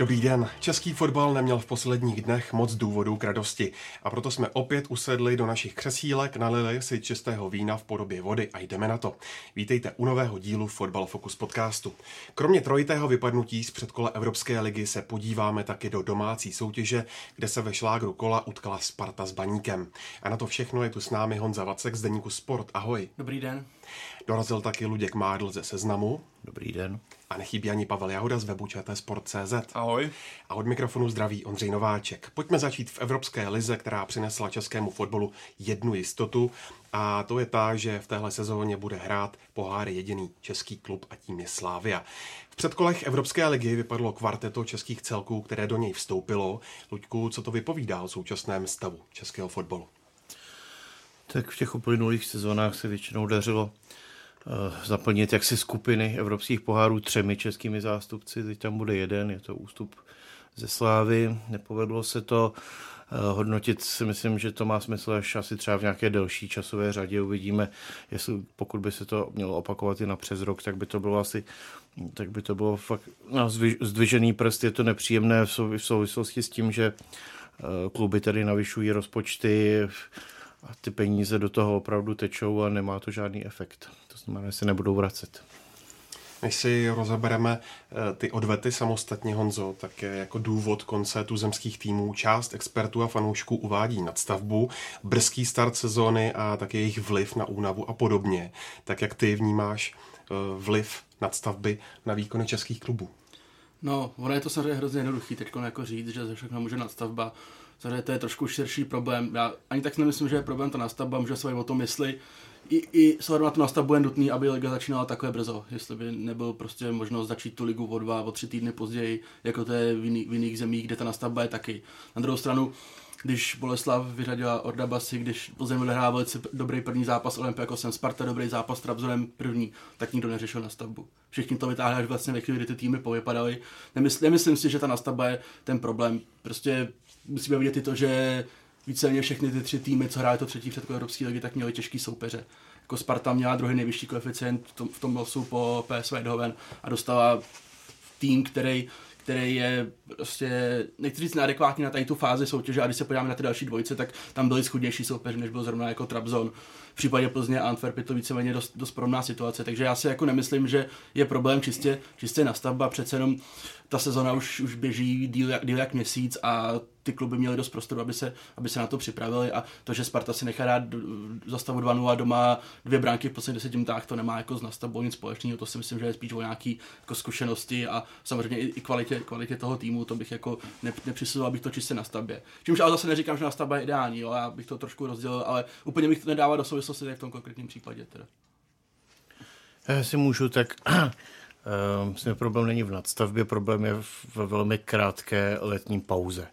Dobrý den. Český fotbal neměl v posledních dnech moc důvodů k radosti a proto jsme opět usedli do našich křesílek, nalili si čistého vína v podobě vody a jdeme na to. Vítejte u nového dílu Fotbal Focus podcastu. Kromě trojitého vypadnutí z předkola Evropské ligy se podíváme taky do domácí soutěže, kde se ve šlágru kola utkala Sparta s Baníkem. A na to všechno je tu s námi Honza Vacek z Deníku Sport. Ahoj. Dobrý den. Dorazil taky Luděk Mádl ze Seznamu. Dobrý den. A nechybí ani Pavel Jahoda z webu Sport.cz. Ahoj. A od mikrofonu zdraví Ondřej Nováček. Pojďme začít v Evropské lize, která přinesla českému fotbalu jednu jistotu. A to je ta, že v téhle sezóně bude hrát poháry jediný český klub a tím je Slávia. V předkolech Evropské ligy vypadlo kvarteto českých celků, které do něj vstoupilo. Luďku, co to vypovídá o současném stavu českého fotbalu? Tak v těch uplynulých sezónách se většinou dařilo zaplnit jaksi skupiny evropských pohárů třemi českými zástupci. Teď tam bude jeden, je to ústup ze Slávy. Nepovedlo se to uh, hodnotit si myslím, že to má smysl až asi třeba v nějaké delší časové řadě. Uvidíme, jestli pokud by se to mělo opakovat i na přes rok, tak by to bylo asi tak by to bylo fakt no, zdvižený prst. Je to nepříjemné v souvislosti s tím, že uh, kluby tady navyšují rozpočty, a ty peníze do toho opravdu tečou a nemá to žádný efekt. To znamená, že se nebudou vracet. Než si rozebereme eh, ty odvety samostatně, Honzo, tak je jako důvod konce tuzemských týmů část expertů a fanoušků uvádí nadstavbu, brzký start sezóny a také jejich vliv na únavu a podobně. Tak jak ty vnímáš eh, vliv nadstavby na výkony českých klubů? No, ono je to samozřejmě hrozně jednoduchý teď jako říct, že ze všechno může nadstavba. Samozřejmě to je trošku širší problém. Já ani tak nemyslím, že je problém ta nastavba, může se o tom, jestli i, i s na tu nastavbu je nutný, aby liga začínala takhle brzo. Jestli by nebyl prostě možnost začít tu ligu o dva, o tři týdny později, jako to je v, jiný, v jiných zemích, kde ta nastavba je taky. Na druhou stranu, když Boleslav vyřadila Ordabasy, když Plzeň odehrál velice dobrý první zápas Olympiakosem, Sparta dobrý zápas s Trabzorem první, tak nikdo neřešil nastavbu. Všichni to vytáhli až vlastně ve chvíli, kdy ty týmy povypadaly. Nemysl, nemyslím si, že ta nastavba je ten problém. Prostě musíme vidět i to, že víceméně všechny ty tři týmy, co hrály to třetí předkolo Evropské ligy, tak měly těžký soupeře. Jako Sparta měla druhý nejvyšší koeficient v tom, v tom losu po PSV Eindhoven a dostala tým, který který je prostě, nechci říct neadekvátní na tady tu fázi soutěže a když se podíváme na ty další dvojice, tak tam byli schudnější soupeři, než byl zrovna jako Trabzon. V případě Plzně a Antwerp je to víceméně dost, dost podobná situace, takže já si jako nemyslím, že je problém čistě, čistě nastavba, přece jenom ta sezona už, už běží díl, díl jak měsíc a ty kluby měly dost prostoru, aby se, aby se na to připravili a to, že Sparta si nechá dát za stavu 2 a doma dvě bránky v posledních deseti minutách, to nemá jako s nastavbou nic společného, to si myslím, že je spíš o nějaký jako zkušenosti a samozřejmě i, i kvalitě, kvalitě, toho týmu, to bych jako ne, nepřisuzoval bych to čistě na stavbě. Čímž ale zase neříkám, že nastavba je ideální, jo, já bych to trošku rozdělil, ale úplně bych to nedával do souvislosti v tom konkrétním případě. Teda. Já si můžu, tak Uh, myslím, problém není v nadstavbě, problém je v velmi krátké letní pauze,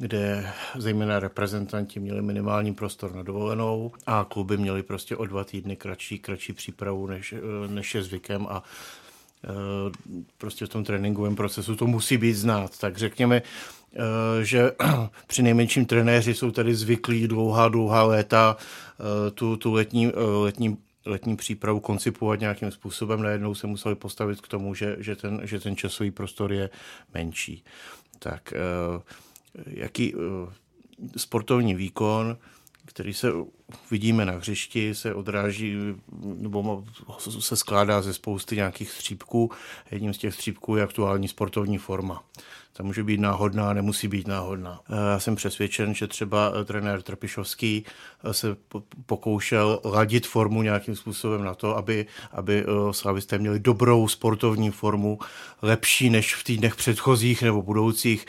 kde zejména reprezentanti měli minimální prostor na dovolenou a kluby měli prostě o dva týdny kratší, kratší přípravu, než, eh, než je zvykem a uh, prostě v tom tréninkovém procesu to musí být znát. Tak řekněme, uh, že při nejmenším trenéři jsou tady zvyklí dlouhá, dlouhá léta tu, tu letní, letní letní přípravu koncipovat nějakým způsobem, najednou se museli postavit k tomu, že, že, ten, že ten časový prostor je menší. Tak eh, jaký eh, sportovní výkon, který se vidíme na hřišti, se odráží nebo se skládá ze spousty nějakých střípků. Jedním z těch střípků je aktuální sportovní forma. Ta může být náhodná, nemusí být náhodná. Já jsem přesvědčen, že třeba trenér Trpišovský se pokoušel ladit formu nějakým způsobem na to, aby, aby eh, slavisté měli dobrou sportovní formu, lepší než v týdnech předchozích nebo budoucích,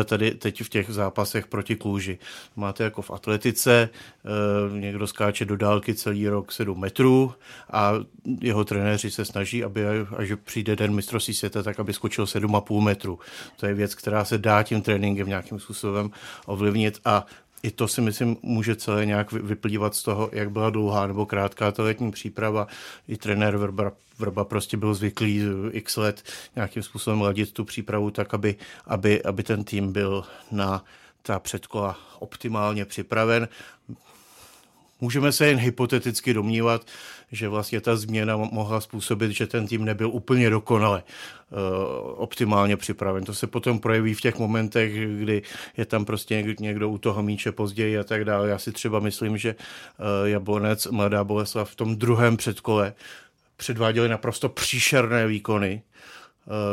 eh, tady teď v těch zápasech proti kůži. Máte jako v atletice, eh, někdo skáče do dálky celý rok 7 metrů a jeho trenéři se snaží, aby až přijde den mistrovství světa, tak aby skočil 7,5 metru. To je věc, která se dá tím tréninkem nějakým způsobem ovlivnit a i to si myslím může celé nějak vyplývat z toho, jak byla dlouhá nebo krátká ta letní příprava. I trenér Vrba, Vrba prostě byl zvyklý x let nějakým způsobem ladit tu přípravu tak, aby, aby, aby ten tým byl na ta předkola optimálně připraven. Můžeme se jen hypoteticky domnívat, že vlastně ta změna mohla způsobit, že ten tým nebyl úplně dokonale uh, optimálně připraven. To se potom projeví v těch momentech, kdy je tam prostě někdo u toho míče později a tak dále. Já si třeba myslím, že uh, Jablonec, Mladá Boleslav v tom druhém předkole předváděli naprosto příšerné výkony, Eh,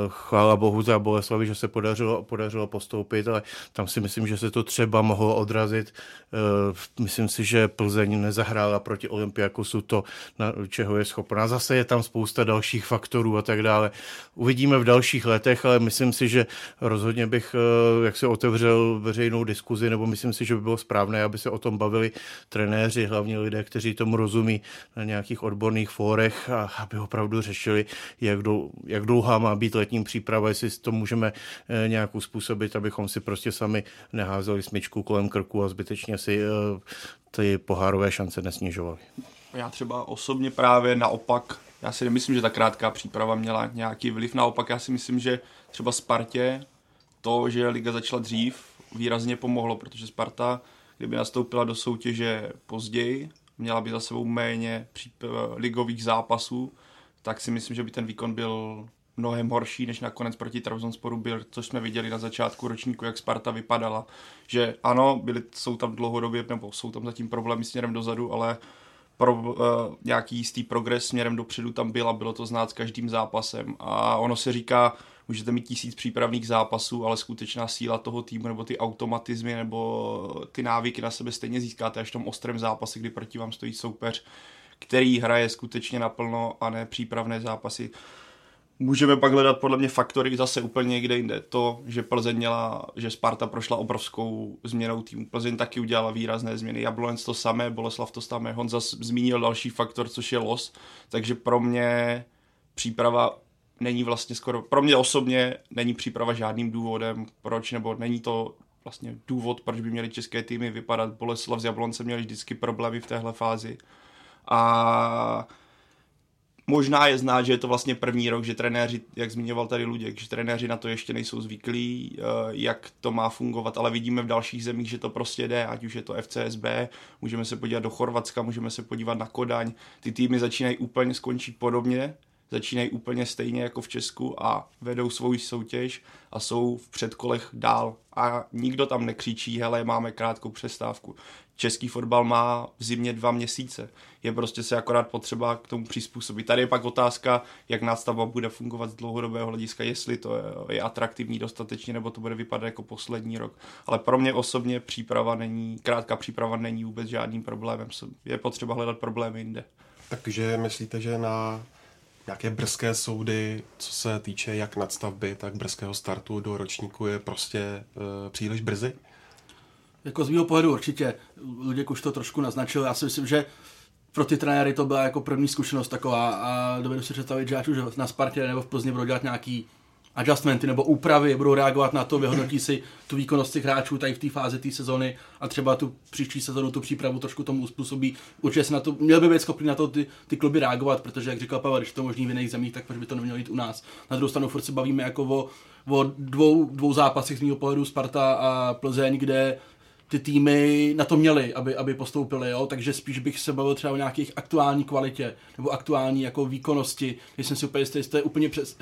chvála bohu za Boleslavi, že se podařilo, podařilo postoupit, ale tam si myslím, že se to třeba mohlo odrazit. Eh, myslím si, že Plzeň nezahrála proti Olympiakosu to, na čeho je schopná. Zase je tam spousta dalších faktorů a tak dále. Uvidíme v dalších letech, ale myslím si, že rozhodně bych, eh, jak se otevřel veřejnou diskuzi, nebo myslím si, že by bylo správné, aby se o tom bavili trenéři, hlavně lidé, kteří tomu rozumí na nějakých odborných fórech a aby opravdu řešili, jak, dlou, jak dlouhá má být letní příprava, jestli to můžeme eh, nějak uspůsobit, abychom si prostě sami neházeli smyčku kolem krku a zbytečně si eh, ty pohárové šance nesnižovali. Já třeba osobně právě naopak, já si nemyslím, že ta krátká příprava měla nějaký vliv, naopak já si myslím, že třeba Spartě to, že liga začala dřív, výrazně pomohlo, protože Sparta, kdyby nastoupila do soutěže později, měla by za sebou méně ligových zápasů, tak si myslím, že by ten výkon byl mnohem horší, než nakonec proti Trabzonsporu byl, což jsme viděli na začátku ročníku, jak Sparta vypadala. Že ano, byly, jsou tam dlouhodobě, nebo jsou tam zatím problémy směrem dozadu, ale pro, uh, nějaký jistý progres směrem dopředu tam byl a bylo to znát s každým zápasem. A ono se říká, můžete mít tisíc přípravných zápasů, ale skutečná síla toho týmu nebo ty automatizmy nebo ty návyky na sebe stejně získáte až v tom ostrém zápase, kdy proti vám stojí soupeř, který hraje skutečně naplno a ne přípravné zápasy. Můžeme pak hledat podle mě faktory zase úplně někde jinde. To, že Plzeň měla, že Sparta prošla obrovskou změnou týmu. Plzeň taky udělala výrazné změny. Jablonec to samé, Boleslav to samé. Honza zmínil další faktor, což je los. Takže pro mě příprava není vlastně skoro, pro mě osobně není příprava žádným důvodem, proč, nebo není to vlastně důvod, proč by měly české týmy vypadat. Boleslav z Jablonce měli vždycky problémy v téhle fázi. A Možná je znát, že je to vlastně první rok, že trenéři, jak zmiňoval tady Luděk, že trenéři na to ještě nejsou zvyklí, eh, jak to má fungovat, ale vidíme v dalších zemích, že to prostě jde, ať už je to FCSB, můžeme se podívat do Chorvatska, můžeme se podívat na Kodaň, ty týmy začínají úplně skončit podobně, začínají úplně stejně jako v Česku a vedou svou soutěž a jsou v předkolech dál a nikdo tam nekřičí, hele, máme krátkou přestávku. Český fotbal má v zimě dva měsíce. Je prostě se akorát potřeba k tomu přizpůsobit. Tady je pak otázka, jak nástavba bude fungovat z dlouhodobého hlediska, jestli to je, je atraktivní dostatečně, nebo to bude vypadat jako poslední rok. Ale pro mě osobně příprava není, krátká příprava není vůbec žádným problémem. Je potřeba hledat problémy jinde. Takže myslíte, že na nějaké brzké soudy, co se týče jak nadstavby, tak brzkého startu do ročníku je prostě e, příliš brzy? Jako z mého pohledu určitě. Luděk už to trošku naznačil. Já si myslím, že pro ty trenéry to byla jako první zkušenost taková a dovedu si představit, že ať už na Spartě nebo v Plzni budou dělat nějaký adjustmenty nebo úpravy, budou reagovat na to, vyhodnotí si tu výkonnost těch hráčů tady v té fázi té sezony a třeba tu příští sezonu, tu přípravu trošku tomu uspůsobí. Určitě se na to, měl by být schopný na to ty, ty kluby reagovat, protože jak říkal Pavel, když to možný v jiných zemích, tak proč by to nemělo jít u nás. Na druhou stranu furt se bavíme jako o, o dvou, dvou zápasech z mého pohledu Sparta a Plzeň, kde ty týmy na to měly, aby, aby postoupili, jo? takže spíš bych se bavil třeba o nějakých aktuální kvalitě nebo aktuální jako výkonnosti, když jsem si úplně jistý, to je úplně přes,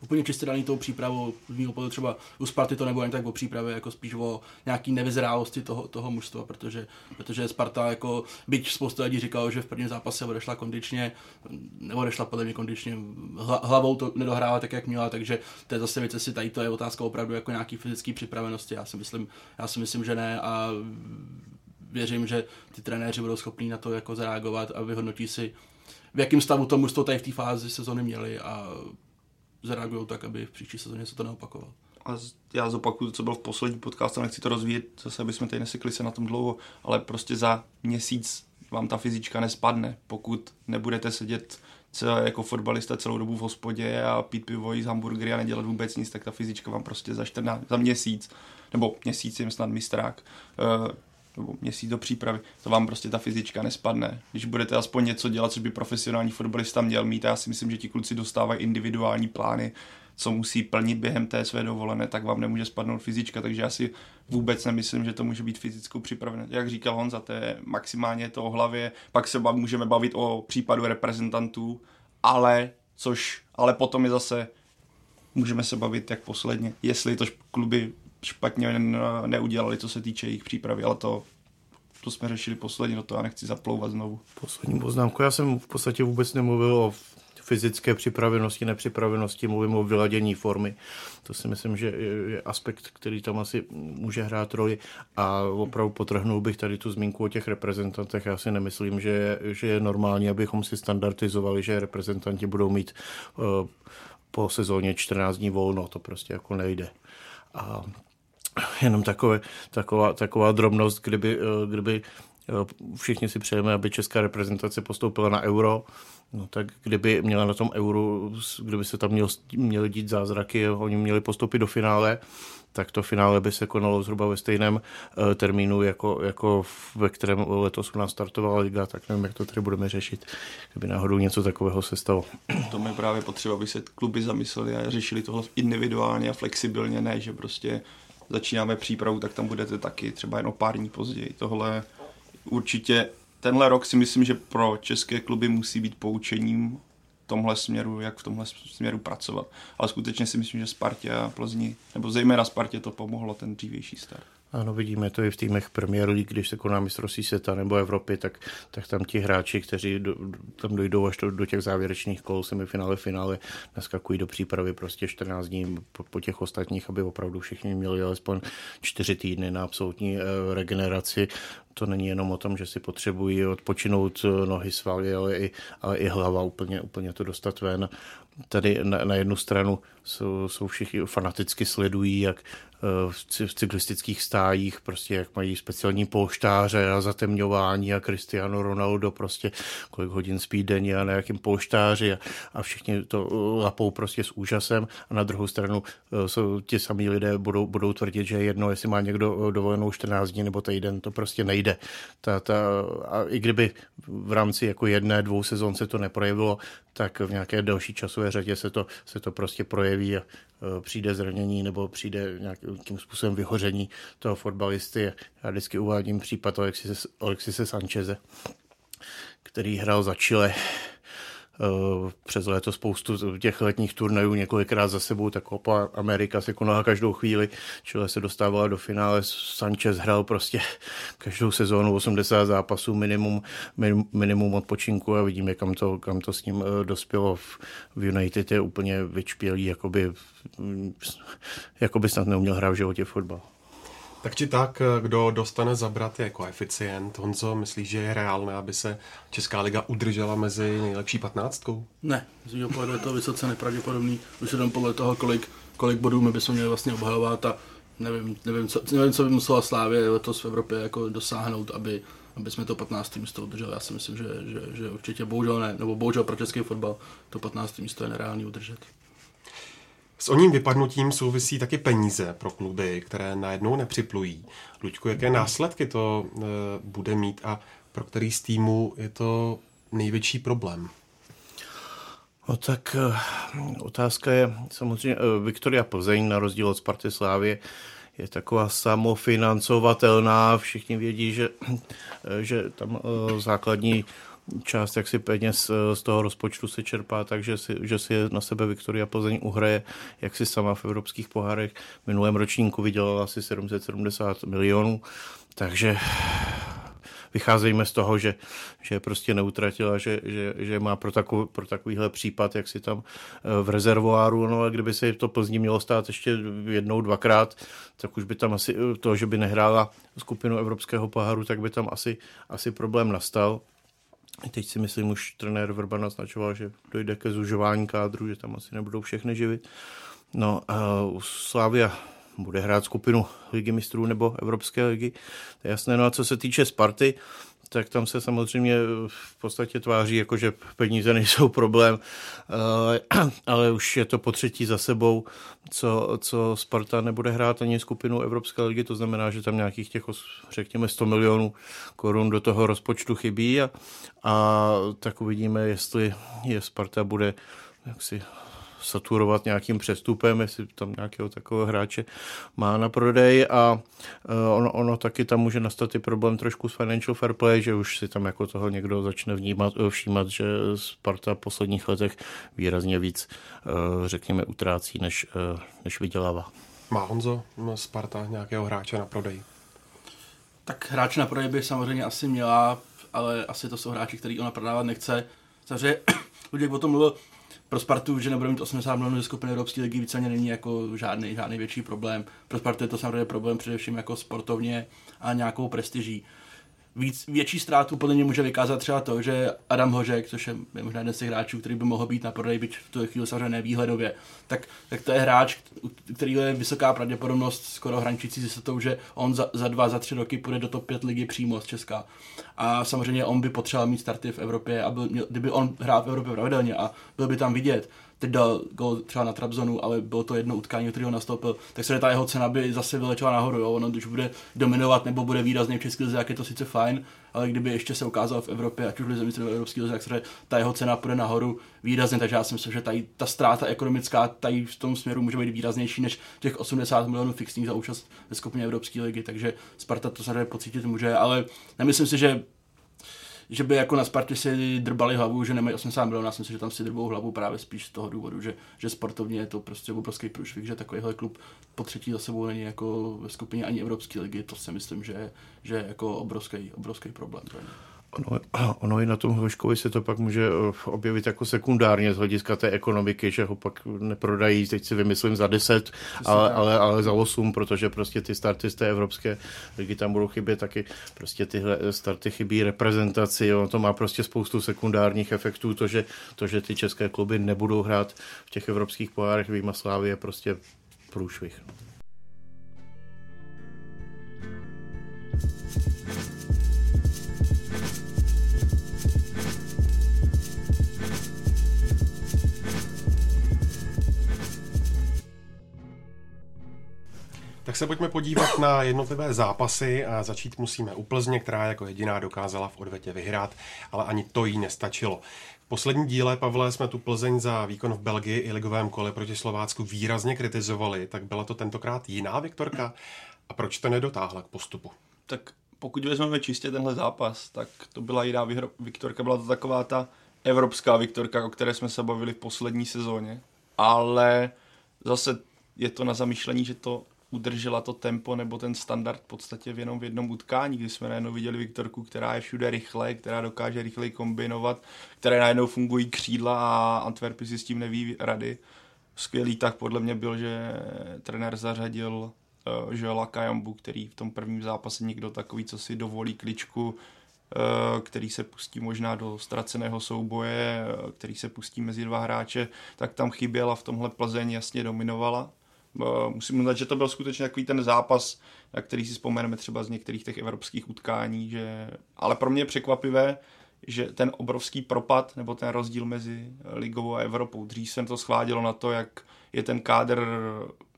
úplně čistě daný tou přípravou, z mého pohledu třeba u Sparty to nebo jen tak o přípravě, jako spíš o nějaký nevyzrálosti toho, toho mužstva, protože, protože Sparta jako, byť spousta lidí říkalo, že v prvním zápase odešla kondičně, neodešla podle mě kondičně, hlavou to nedohrála tak, jak měla, takže to je zase věc, jestli tady to je otázka opravdu jako nějaký fyzické připravenosti, já si myslím, já si myslím, že ne a věřím, že ty trenéři budou schopní na to jako zareagovat a vyhodnotí si, v jakém stavu to mužstvo tady v té fázi sezony měli a zareagují tak, aby v příští sezóně se to neopakovalo. A já zopakuju, co bylo v poslední podcastu, nechci to rozvíjet, zase aby jsme tady nesekli se na tom dlouho, ale prostě za měsíc vám ta fyzička nespadne, pokud nebudete sedět celé, jako fotbalista celou dobu v hospodě a pít pivo, jíst hamburgery a nedělat vůbec nic, tak ta fyzička vám prostě za 14, za měsíc, nebo měsíc jim snad mistrák, uh, nebo měsíc do přípravy, to vám prostě ta fyzička nespadne. Když budete aspoň něco dělat, co by profesionální fotbalista měl mít, já si myslím, že ti kluci dostávají individuální plány, co musí plnit během té své dovolené, tak vám nemůže spadnout fyzička, takže já si vůbec nemyslím, že to může být fyzickou připravenost. Jak říkal Honza, to je maximálně to o hlavě, pak se můžeme bavit o případu reprezentantů, ale, což, ale potom je zase, můžeme se bavit jak posledně, jestli to kluby špatně neudělali, co se týče jejich přípravy, ale to to jsme řešili posledně, do toho já nechci zaplouvat znovu. Poslední poznámku, já jsem v podstatě vůbec nemluvil o fyzické připravenosti, nepřipravenosti, mluvím o vyladění formy. To si myslím, že je aspekt, který tam asi může hrát roli a opravdu potrhnul bych tady tu zmínku o těch reprezentantech. Já si nemyslím, že, že je normální, abychom si standardizovali, že reprezentanti budou mít uh, po sezóně 14 dní volno, to prostě jako nejde. A jenom takové, taková, taková drobnost, kdyby, eh, kdyby eh, všichni si přejeme, aby česká reprezentace postoupila na euro, No tak kdyby měla na tom euru, kdyby se tam měl, měly dít zázraky, oni měli postoupit do finále, tak to finále by se konalo zhruba ve stejném uh, termínu, jako, jako ve kterém letos u nás startovala liga, tak nevím, jak to tady budeme řešit, kdyby náhodou něco takového se stalo. To mi právě potřeba, aby se kluby zamysleli a řešili tohle individuálně a flexibilně, ne, že prostě začínáme přípravu, tak tam budete taky třeba jen o pár dní později. Tohle určitě tenhle rok si myslím, že pro české kluby musí být poučením tomhle směru, jak v tomhle směru pracovat. Ale skutečně si myslím, že Spartě a Plzni, nebo zejména Spartě to pomohlo ten dřívější start. Ano, vidíme to i v týmech Premier League, když se koná mistrovství světa nebo Evropy, tak, tak tam ti hráči, kteří do, tam dojdou až do, do těch závěrečných kol, semifinále, finále, naskakují do přípravy prostě 14 dní po, po těch ostatních, aby opravdu všichni měli alespoň 4 týdny na absolutní e, regeneraci. To není jenom o tom, že si potřebují odpočinout eh, nohy, svaly, ale i, ale i hlava úplně, úplně to dostat ven tady na, na jednu stranu jsou, jsou všichni fanaticky sledují, jak v cyklistických stájích, prostě jak mají speciální polštáře a zatemňování a Cristiano Ronaldo prostě kolik hodin spí denně a na jakým polštáři a, a všichni to lapou prostě s úžasem a na druhou stranu jsou ti samí lidé budou, budou tvrdit, že jedno, jestli má někdo dovolenou 14 dní nebo týden, to prostě nejde. Ta, ta, a i kdyby v rámci jako jedné, dvou sezon se to neprojevilo, tak v nějaké delší časové řadě se to, se to prostě projeví a Eh, přijde zranění nebo přijde nějakým způsobem vyhoření toho fotbalisty. Já vždycky uvádím případ Alexise, Alexise Sancheze, který hrál za Chile přes léto spoustu těch letních turnajů několikrát za sebou, tak Copa Amerika se konala každou chvíli, čili se dostávala do finále, Sanchez hrál prostě každou sezónu 80 zápasů minimum, minimum odpočinku a vidíme, kam to, kam to s ním eh, dospělo v, United je úplně vyčpělý, jakoby, jakoby snad neuměl hrát v životě fotbal. Tak či tak, kdo dostane zabrat je koeficient. Honzo, myslíš, že je reálné, aby se Česká liga udržela mezi nejlepší patnáctkou? Ne, z mého pohledu je to vysoce nepravděpodobný. Už jenom podle toho, kolik, kolik bodů my bychom měli vlastně obhajovat a nevím, nevím, co, nevím, co by musela Slávě letos v Evropě jako dosáhnout, aby, aby jsme to 15. místo udrželi. Já si myslím, že, že, že určitě bohužel ne, nebo bohužel pro český fotbal to 15. místo je nereálný udržet. S oním vypadnutím souvisí taky peníze pro kluby, které najednou nepřiplují. Luďku, jaké následky to e, bude mít a pro který z týmů je to největší problém? No tak e, otázka je samozřejmě e, Viktoria Plzeň na rozdíl od Sparty Slávě je taková samofinancovatelná. Všichni vědí, že, že tam základní část jaksi peněz eh, z toho rozpočtu se čerpá, takže si, že si na sebe Viktoria Plzeň uhraje, jak si sama v evropských pohárech. V minulém ročníku vydělala asi 770 milionů, takže vycházejme z toho, že, že prostě neutratila, že, že, že má pro, takový, pro takovýhle případ, jak si tam eh, v rezervoáru, no a kdyby se to Plzní mělo stát ještě jednou, dvakrát, tak už by tam asi eh, to, že by nehrála skupinu Evropského poháru, tak by tam asi, asi problém nastal. Teď si myslím, už trenér Vrba naznačoval, že dojde ke zužování kádru, že tam asi nebudou všechny živit. No uh, Slávia bude hrát skupinu ligy mistrů nebo Evropské ligy. To je jasné. No a co se týče Sparty, tak tam se samozřejmě v podstatě tváří, jako že peníze nejsou problém, eh, ale už je to po třetí za sebou, co, co Sparta nebude hrát ani skupinu Evropské ligy, to znamená, že tam nějakých těch, řekněme, 100 milionů korun do toho rozpočtu chybí a, a tak uvidíme, jestli je Sparta bude jaksi saturovat nějakým přestupem, jestli tam nějakého takového hráče má na prodej a eh, ono, ono taky tam může nastat i problém trošku s financial fair play, že už si tam jako toho někdo začne vnímat, eh, všímat, že Sparta v posledních letech výrazně víc, eh, řekněme, utrácí, než, než vydělává. Má Honzo Sparta nějakého hráče na prodej? Tak hráč na prodej by samozřejmě asi měla, ale asi to jsou hráči, který ona prodávat nechce. Takže Luděk o tom mluvil, pro Spartu, že nebude mít 80 milionů ze skupiny Evropské ligy, víceméně není jako žádný, žádný větší problém. Pro Spartu je to samozřejmě problém především jako sportovně a nějakou prestiží víc, větší ztrátu podle mě může vykázat třeba to, že Adam Hožek, což je možná jeden z těch hráčů, který by mohl být na prodej, byť v tu chvíli samozřejmě nevýhledově, tak, tak to je hráč, který je vysoká pravděpodobnost skoro hraničící s tou, že on za, za, dva, za tři roky půjde do top 5 ligy přímo z Česka. A samozřejmě on by potřeboval mít starty v Evropě a byl, kdyby on hrál v Evropě pravidelně a byl by tam vidět, teď dal gol třeba na Trabzonu, ale bylo to jedno utkání, který ho nastoupil, tak se ta jeho cena by zase vylečila nahoru. Jo? Ono, když bude dominovat nebo bude výrazně v české lize, jak je to sice fajn, ale kdyby ještě se ukázal v Evropě, ať už v nebo evropské lize, tak se ta jeho cena půjde nahoru výrazně, takže já si myslím, že tady ta ztráta ekonomická tady v tom směru může být výraznější než těch 80 milionů fixních za účast ve skupině Evropské ligy, takže Sparta to samozřejmě pocítit může, ale nemyslím si, že že by jako na Spartě si drbali hlavu, že nemají 80 milionů. Já si myslím, že tam si drbou hlavu právě spíš z toho důvodu, že, že sportovně je to prostě obrovský průšvih, že takovýhle klub po třetí za sebou není jako ve skupině ani Evropské ligy. To si myslím, že, že je jako obrovský, obrovský problém. Pro ně. Ono, ono i na tom Hoškovi se to pak může eh, objevit jako sekundárně z hlediska té ekonomiky, že ho pak neprodají, teď si vymyslím za 10, ale, ale, ale za 8, protože prostě ty starty z té evropské ligy tam budou chybět taky. Prostě tyhle starty chybí reprezentaci, ono to má prostě spoustu sekundárních efektů, to, že, to, že ty české kluby nebudou hrát v těch evropských pohárech, výjima Slávy je prostě průšvih. Tak se pojďme podívat na jednotlivé zápasy a začít musíme u Plzně, která jako jediná dokázala v odvetě vyhrát, ale ani to jí nestačilo. V poslední díle, Pavle, jsme tu Plzeň za výkon v Belgii i ligovém kole proti Slovácku výrazně kritizovali, tak byla to tentokrát jiná Viktorka? A proč to nedotáhla k postupu? Tak pokud vezmeme čistě tenhle zápas, tak to byla jiná Viktorka, byla to taková ta evropská Viktorka, o které jsme se bavili v poslední sezóně, ale zase je to na zamýšlení, že to udržela to tempo nebo ten standard v podstatě v jenom v jednom utkání, kdy jsme najednou viděli Viktorku, která je všude rychle, která dokáže rychleji kombinovat, které najednou fungují křídla a Antwerpy si s tím neví rady. Skvělý tak podle mě byl, že trenér zařadil uh, Joela Kajambu, který v tom prvním zápase někdo takový, co si dovolí kličku, uh, který se pustí možná do ztraceného souboje, uh, který se pustí mezi dva hráče, tak tam chyběla v tomhle Plzeň jasně dominovala Eh, musím uznat, že to byl skutečně takový ten zápas, na který si vzpomeneme třeba z některých těch evropských utkání, že... ale pro mě je překvapivé, že ten obrovský propad nebo ten rozdíl mezi ligou a Evropou. Dřív jsem to schvádělo na to, jak je ten kádr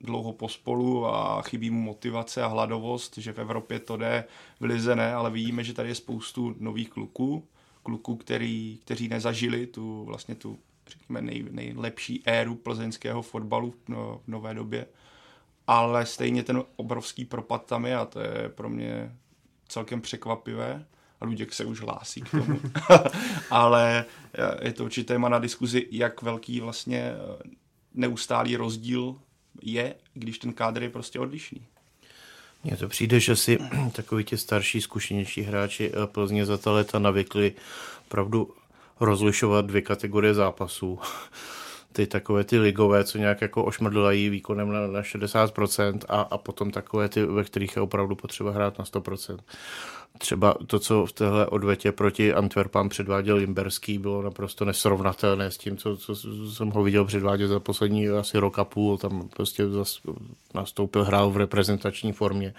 dlouho pospolu a chybí mu motivace a hladovost, že v Evropě to jde, v Lize ne, ale vidíme, že tady je spoustu nových kluků, kluků, který, kteří nezažili tu vlastně tu řekněme, nej, nejlepší éru plzeňského fotbalu v, no, v nové době. Ale stejně ten obrovský propad tam je a to je pro mě celkem překvapivé. A Luděk se už hlásí k tomu. Ale je to určitě téma na diskuzi, jak velký vlastně eh, neustálý rozdíl je, když ten kádr je prostě odlišný. Mně to přijde, že si takový ti starší, zkušenější hráči eh, Plzně za ta léta navykli pravdu rozlišovat dvě kategorie zápasů. Ty takové ty ligové, co nějak jako ošmrdlají výkonem na, na 60% a, a potom takové ty, ve kterých je opravdu potřeba hrát na 100%. Třeba to, co v téhle odvetě proti Antwerpám předváděl Limberský, bylo naprosto nesrovnatelné s tím, co, co jsem ho viděl předvádět za poslední asi rok a půl. Tam prostě nastoupil, hrál v reprezentační formě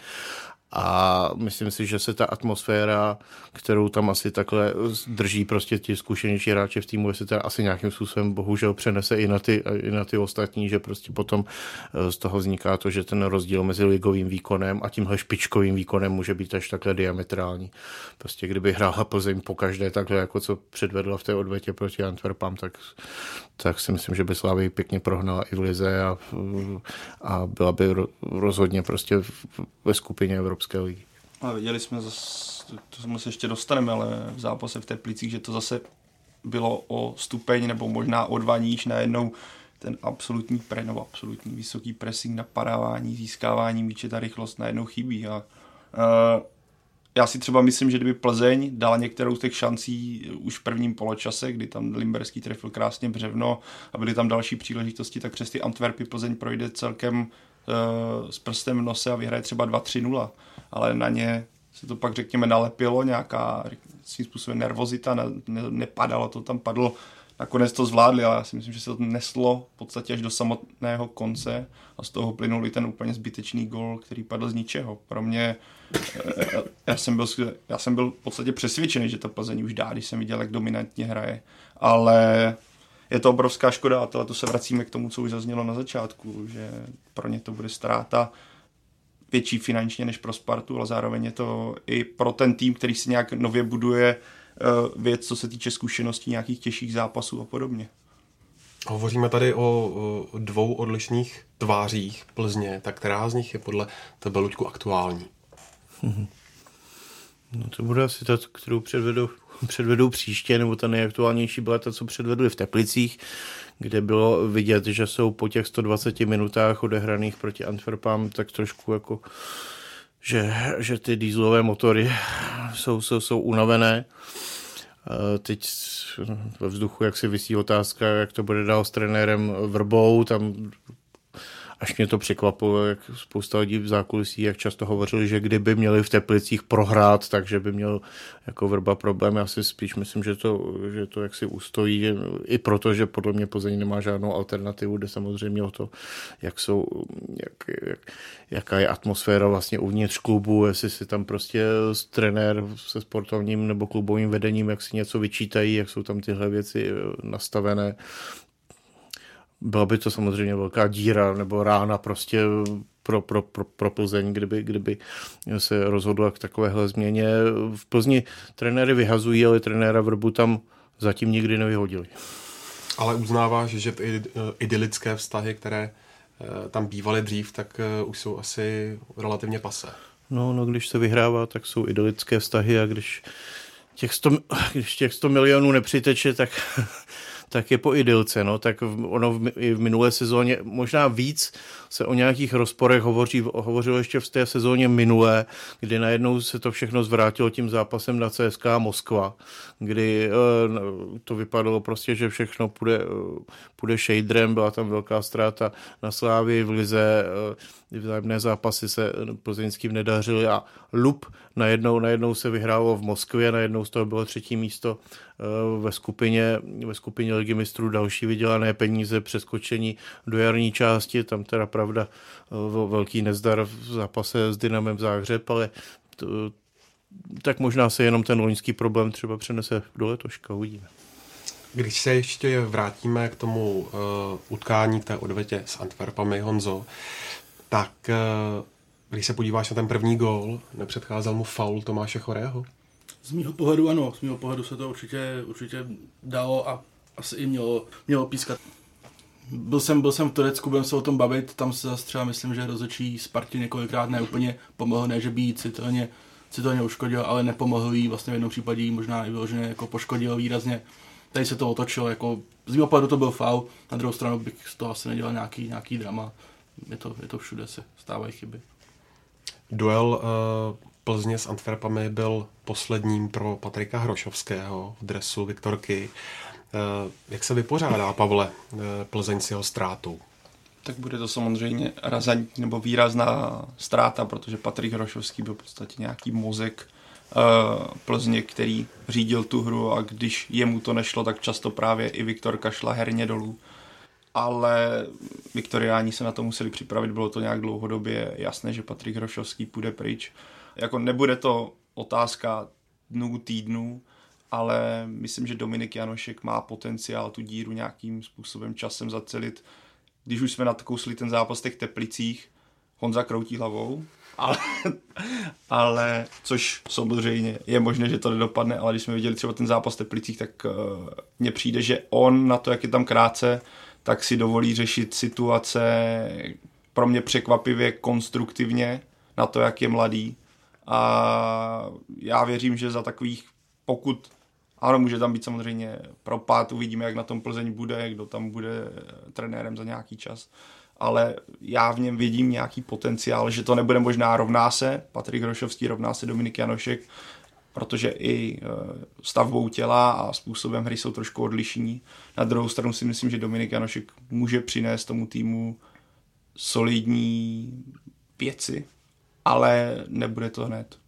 a myslím si, že se ta atmosféra, kterou tam asi takhle drží prostě ti zkušenější hráči v týmu, jestli to asi nějakým způsobem bohužel přenese i na, ty, i na ty ostatní, že prostě potom eh, z toho vzniká to, že ten rozdíl mezi ligovým výkonem a tímhle špičkovým výkonem může být až takhle diametrální. Prostě kdyby hrála Plzeň po každé takhle, jako co předvedla v té odvetě proti Antwerpám, tak, tak si myslím, že by Slávy pěkně prohnala i v Lize a, a byla by rozhodně prostě ve skupině Evropské ligy. A viděli jsme zase, to jsme se ještě dostaneme, ale v zápase v Teplicích, že to zase bylo o stupeň nebo možná o dva níž najednou ten absolutní pre, nebo absolutní vysoký pressing, napadávání, získávání míče, ta rychlost najednou chybí. A, uh, já si třeba myslím, že kdyby Plzeň dala některou z těch šancí už v prvním poločase, kdy tam Limberský trefil krásně břevno a byly tam další příležitosti, tak přes ty Antwerpy Plzeň projde celkem uh, s prstem v nose a vyhraje třeba 2-3-0. Ale na ně se to pak řekněme nalepilo, nějaká svým způsobem nervozita, ne, ne, nepadalo to tam, padlo nakonec to zvládli, ale já si myslím, že se to neslo v podstatě až do samotného konce a z toho plynul i ten úplně zbytečný gol, který padl z ničeho. Pro mě, eh, já jsem byl, já jsem byl v podstatě přesvědčený, že to Plzeň už dá, když jsem viděl, jak dominantně hraje, ale je to obrovská škoda a to se vracíme k tomu, co už zaznělo na začátku, že pro ně to bude ztráta větší finančně než pro Spartu, ale zároveň je to i pro ten tým, který si nějak nově buduje Eh, věc, co se týče zkušeností nějakých těžších zápasů a podobně. Hovoříme tady o dvou odlišných tvářích Plzně, tak která z nich je podle tebe, Luďku, aktuální? No to bude asi ta, kterou předvedou, předvedou příště, nebo ta nejaktuálnější byla ta, co předvedli v Teplicích, kde bylo vidět, že jsou po těch 120 minutách odehraných proti Antwerpám tak trošku jako že, že ty dýzlové motory jsou, jsou, jsou unavené. Teď ve vzduchu, jak si vysí otázka, jak to bude dál s trenérem Vrbou, tam až mě to překvapilo, jak spousta lidí v zákulisí, jak často hovořili, že kdyby měli v Teplicích prohrát, takže by měl jako Vrba problém. Já si spíš myslím, že to, že to jaksi ustojí, i proto, že podle mě Plzeň nemá žádnou alternativu, kde samozřejmě o to, jak jsou, jak, jak, jaká je atmosféra vlastně uvnitř klubu, jestli si tam prostě trenér se sportovním nebo klubovým vedením, jak si něco vyčítají, jak jsou tam tyhle věci nastavené, byla by to samozřejmě velká díra nebo rána prostě pro, pro, pro, pro Plzeň, kdyby, kdyby se rozhodla k takovéhle změně. V Plzni trenéry vyhazují, ale trenéra Vrbu tam zatím nikdy nevyhodili. Ale uznáváš, že ty idylické vztahy, které eh, tam bývaly dřív, tak eh, už jsou asi relativně pasé. No, no, když se vyhrává, tak jsou idylické vztahy a když těch 100, když těch 100 milionů nepřiteče, tak tak je po idylce, no, tak ono v, i v minulé sezóně možná víc se o nějakých rozporech hovoří, hovořilo ještě v té sezóně minulé, kdy najednou se to všechno zvrátilo tím zápasem na CSK Moskva, kdy uh, to vypadalo prostě, že všechno půjde, uh, půjde shaderem, byla tam velká ztráta na Slávii v Lize, uh, vzájemné zápasy se plzeňským nedařily a Lup najednou, najednou se vyhrálo v Moskvě, najednou z toho bylo třetí místo ve skupině, ve skupině ligy mistrů další vydělané peníze, přeskočení do jarní části, tam teda pravda velký nezdar v zápase s Dynamem Záhřeb, ale to, tak možná se jenom ten loňský problém třeba přenese do letoška, uvidíme. Když se ještě vrátíme k tomu uh, utkání té odvetě s Antwerpami, Honzo, tak uh, když se podíváš na ten první gól, nepředcházel mu faul Tomáše Chorého? Z mého pohledu ano, z mého pohledu se to určitě, určitě dalo a asi i mělo, mělo pískat. Byl jsem, byl jsem v Turecku, budeme se o tom bavit, tam se zase třeba myslím, že rozhodčí Spartě několikrát neúplně pomohl, ne, že by jí citelně, citelně uškodil, ale nepomohl jí, vlastně v jednom případě jí možná i vyloženě jako poškodil výrazně. Tady se to otočilo, jako z mého pohledu to byl faul, na druhou stranu bych z toho asi nedělal nějaký, nějaký drama. Je to, je to všude, se stávají chyby. Duel uh, Plzně s Antwerpami byl posledním pro Patrika Hrošovského v dresu Viktorky. Uh, jak se vypořádá, Pavle, uh, Plzeň s jeho ztrátou? Tak bude to samozřejmě razantní nebo výrazná ztráta, protože Patrik Hrošovský byl v podstatě nějaký mozek Plzně, který řídil tu hru a když jemu to nešlo, tak často právě i Viktorka šla herně dolů ale Viktoriáni se na to museli připravit, bylo to nějak dlouhodobě jasné, že Patrik Hrošovský půjde pryč jako nebude to otázka dnů, týdnů, ale myslím, že Dominik Janošek má potenciál tu díru nějakým způsobem časem zacelit. Když už jsme nakousli ten zápas v těch Teplicích, Honza kroutí hlavou, ale, ale což samozřejmě je možné, že to nedopadne, ale když jsme viděli třeba ten zápas v Teplicích, tak uh, mně přijde, že on na to, jak je tam krátce, tak si dovolí řešit situace pro mě překvapivě konstruktivně na to, jak je mladý. A já věřím, že za takových, pokud ano, může tam být samozřejmě propad, uvidíme, jak na tom Plzeň bude, kdo tam bude trenérem za nějaký čas, ale já v něm vidím nějaký potenciál, že to nebude možná rovná se, Patrik Hrošovský rovná se Dominik Janošek, protože i e, stavbou těla a způsobem hry jsou trošku odlišní. Na druhou stranu si myslím, že Dominik Janošek může přinést tomu týmu solidní věci, ale nebude to hned.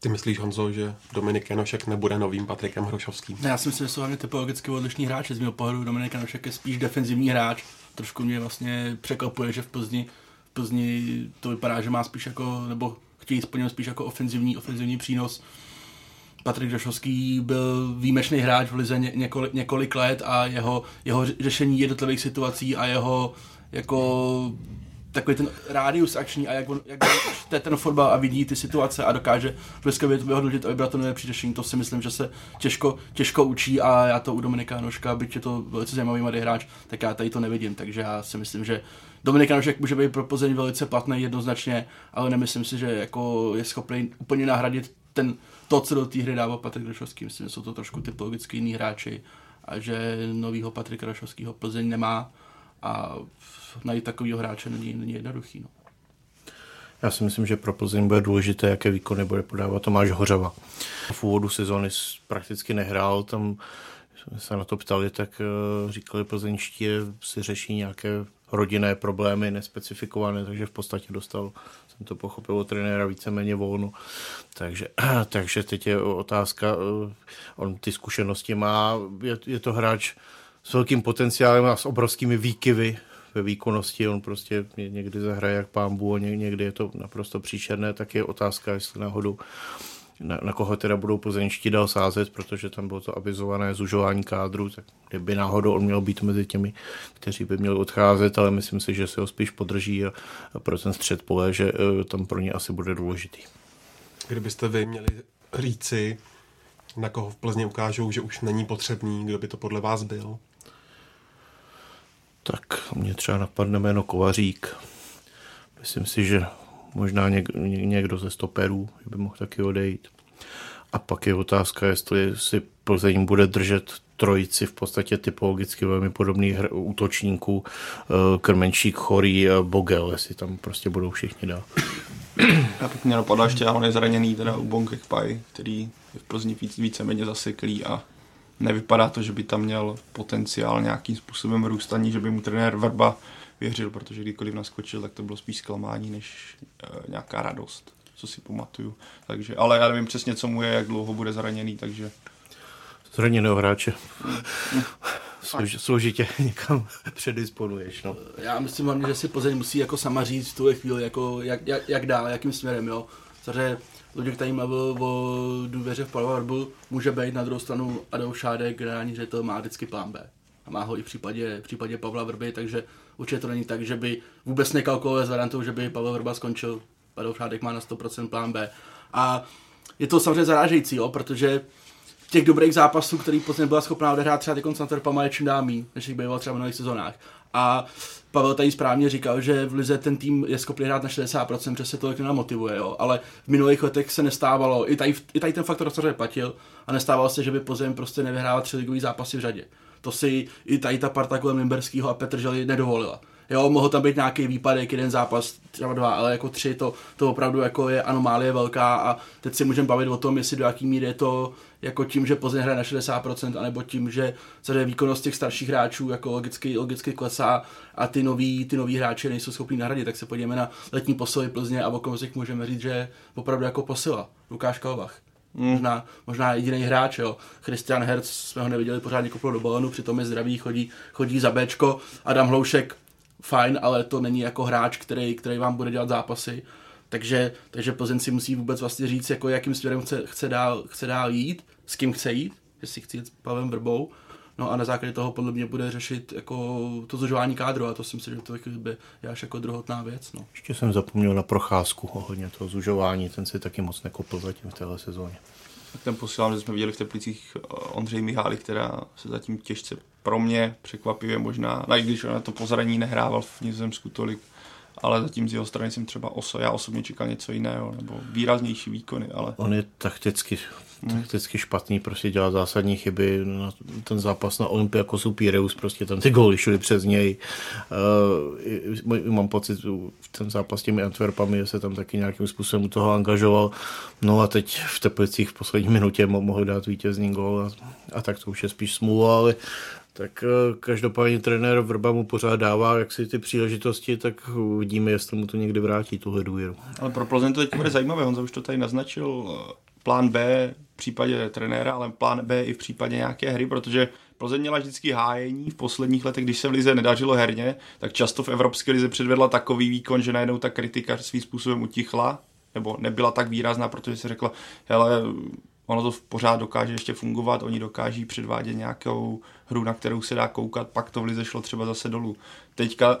Ty myslíš, Honzo, že Dominik Janošek nebude novým Patrikem Hrošovským? Ne, já si myslím, že jsou hlavně typologicky odlišní hráči. Z mého pohledu Dominik Janošek je spíš defenzivní hráč. Trošku mě vlastně překvapuje, že v Plzni, v Plzni to vypadá, že má spíš jako, nebo chtějí splnit spíš jako ofenzivní, ofenzivní přínos. Patrik Hrošovský byl výjimečný hráč v lize ně, několik, několik let a jeho, jeho řešení jednotlivých situací a jeho jako takový ten rádius akční a jak, on, jak čte ten fotbal a vidí ty situace a dokáže bleskově to vyhodnotit a vybrat to nejlepší řešení, to si myslím, že se těžko, těžko učí a já to u Dominika Nožka, byť je to velice zajímavý mladý hráč, tak já tady to nevidím, takže já si myslím, že Dominik Nožek může být pro Plzeň velice platný jednoznačně, ale nemyslím si, že jako je schopný úplně nahradit ten, to, co do té hry dává Patrik Rošovský. Myslím, že jsou to trošku typologicky jiní hráči a že novýho Patrika Rošovského Plzeň nemá a najít takového hráče není, není jednoduchý. No. Já si myslím, že pro Plzeň bude důležité, jaké výkony bude podávat Tomáš Hořava. V úvodu sezóny prakticky nehrál, tam se na to ptali, tak eh, říkali plzeňští, si řeší nějaké rodinné problémy nespecifikované, takže v podstatě dostal, jsem to pochopil od trenéra, víceméně volno. Takže, takže teď je otázka, eh, on ty zkušenosti má, je, je to hráč s velkým potenciálem a s obrovskými výkyvy ve výkonnosti, on prostě někdy zahraje jak pámbu a někdy je to naprosto příšerné, tak je otázka, jestli náhodou na, na koho teda budou plzeňští dál sázet, protože tam bylo to avizované zužování kádru, tak kdyby náhodou on měl být mezi těmi, kteří by měli odcházet, ale myslím si, že se ho spíš podrží a, a pro ten střed pole, že uh, tam pro ně asi bude důležitý. Kdybyste vy měli říci, na koho v Plzni ukážou, že už není potřebný, kdo by to podle vás byl? Tak mě třeba napadne jméno Kovařík. Myslím si, že možná něk, někdo ze stoperů by mohl taky odejít. A pak je otázka, jestli si Plzeň bude držet trojici v podstatě typologicky velmi podobných hr, útočníků, eh, Krmenčík, Chorý, Bogel, jestli tam prostě budou všichni dál. Já bych mě napadla ještě, on je zraněný teda u Bonkek Pai, který je v Plzni víc, víceméně zaseklý a nevypadá to, že by tam měl potenciál nějakým způsobem růst, ani že by mu trenér Verba věřil, protože kdykoliv naskočil, tak to bylo spíš zklamání než uh, nějaká radost, co si pamatuju. Takže, ale já nevím přesně, co mu je, jak dlouho bude zraněný, takže... Zraněného hráče. Slož, složitě někam předisponuješ. No. Já myslím hlavně, že si Plzeň musí jako sama říct v tuhle chvíli, jako jak, jak, jak dál, jakým směrem, jo. Samozřejmě Luděk tady mluvil o důvěře v Pavla může být na druhou stranu Adolf Šádek, generální ředitel, má vždycky plán B. A má ho i v případě, v případě Pavla Vrby, takže určitě to není tak, že by vůbec nekalkuloval s variantou, že by Pavel Vrba skončil. Adolf Šádek má na 100% plán B. A je to samozřejmě zarážející, jo, protože těch dobrých zápasů, který Plzeň byla schopná odehrát třeba teď s Antwerpama je čím dál než jich býval třeba v nových sezónách. A Pavel tady správně říkal, že v Lize ten tým je schopný hrát na 60%, že se to nenamotivuje, jo. ale v minulých letech se nestávalo, i tady, i tady ten faktor samozřejmě platil a nestávalo se, že by Plzeň prostě nevyhrával tři ligový zápasy v řadě. To si i tady ta parta kolem Limberského a Petr Želi nedovolila. Jo, mohl tam být nějaký výpadek, jeden zápas, třeba dva, ale jako tři, to, to opravdu jako je anomálie velká a teď si můžeme bavit o tom, jestli do jaký míry je to jako tím, že Plzeň hraje na 60%, anebo tím, že se výkonnost těch starších hráčů jako logicky, logicky klesá a ty noví, ty noví hráči nejsou schopni nahradit, tak se podíváme na letní posily Plzně a o okamžik můžeme říct, že je opravdu jako posila. Lukáš Kalvach. Mm. Možná, možná jediný hráč, jo. Christian Herz jsme ho neviděli pořádně koplo do balonu, přitom je zdravý, chodí, chodí za Bčko. Adam Hloušek, fajn, ale to není jako hráč, který, který vám bude dělat zápasy Takže, takže Plzeň si musí vůbec vlastně říct, jako jakým směrem chce, chce, dál, chce dál jít, s kým chce jít, jestli chce jít s Pavem Vrbou, No a na základě toho podle mě bude řešit jako to zužování kádru a to si myslím, že to by je až jako druhotná věc. No. Ještě jsem zapomněl na procházku ohledně toho zužování, ten si taky moc nekopl zatím v téhle sezóně. Tak ten posílám, že jsme viděli v Teplicích eh, Ondřej Mihály, která se zatím těžce pro mě překvapivě možná, i když na to pozraní nehrával v Nizozemsku tolik, ale zatím z jeho strany jsem třeba oso, já osobně čekal něco jiného, nebo výraznější výkony, ale... On je takticky, takticky špatný, prostě dělá zásadní chyby. Na ten zápas na Olympiakosu Pireus, prostě tam ty góly šly přes něj. Uh, mám pocit, v ten zápas s těmi Antwerpami, se tam taky nějakým způsobem u toho angažoval. No a teď v Teplicích v poslední minutě mohl dát vítězný gól a, a tak to už je spíš smůla, ale tak eh, každopádně trenér Vrba mu pořád dává jak si ty příležitosti, tak uvidíme, jestli mu to někdy vrátí, tuhle důvěru. Ale pro Plzeň to teď bude zajímavé, on už to tady naznačil, eh, plán B v případě trenéra, ale plán B i v případě nějaké hry, protože Plzeň měla vždycky hájení v posledních letech, když se v lize nedařilo herně, tak často v Evropské lize předvedla takový výkon, že najednou ta kritika svým způsobem utichla, nebo nebyla tak výrazná, protože se řekla, hele, ono to pořád dokáže ještě fungovat, oni dokáží předvádět nějakou hru, na kterou se dá koukat, pak to v lize šlo třeba zase dolů. Teďka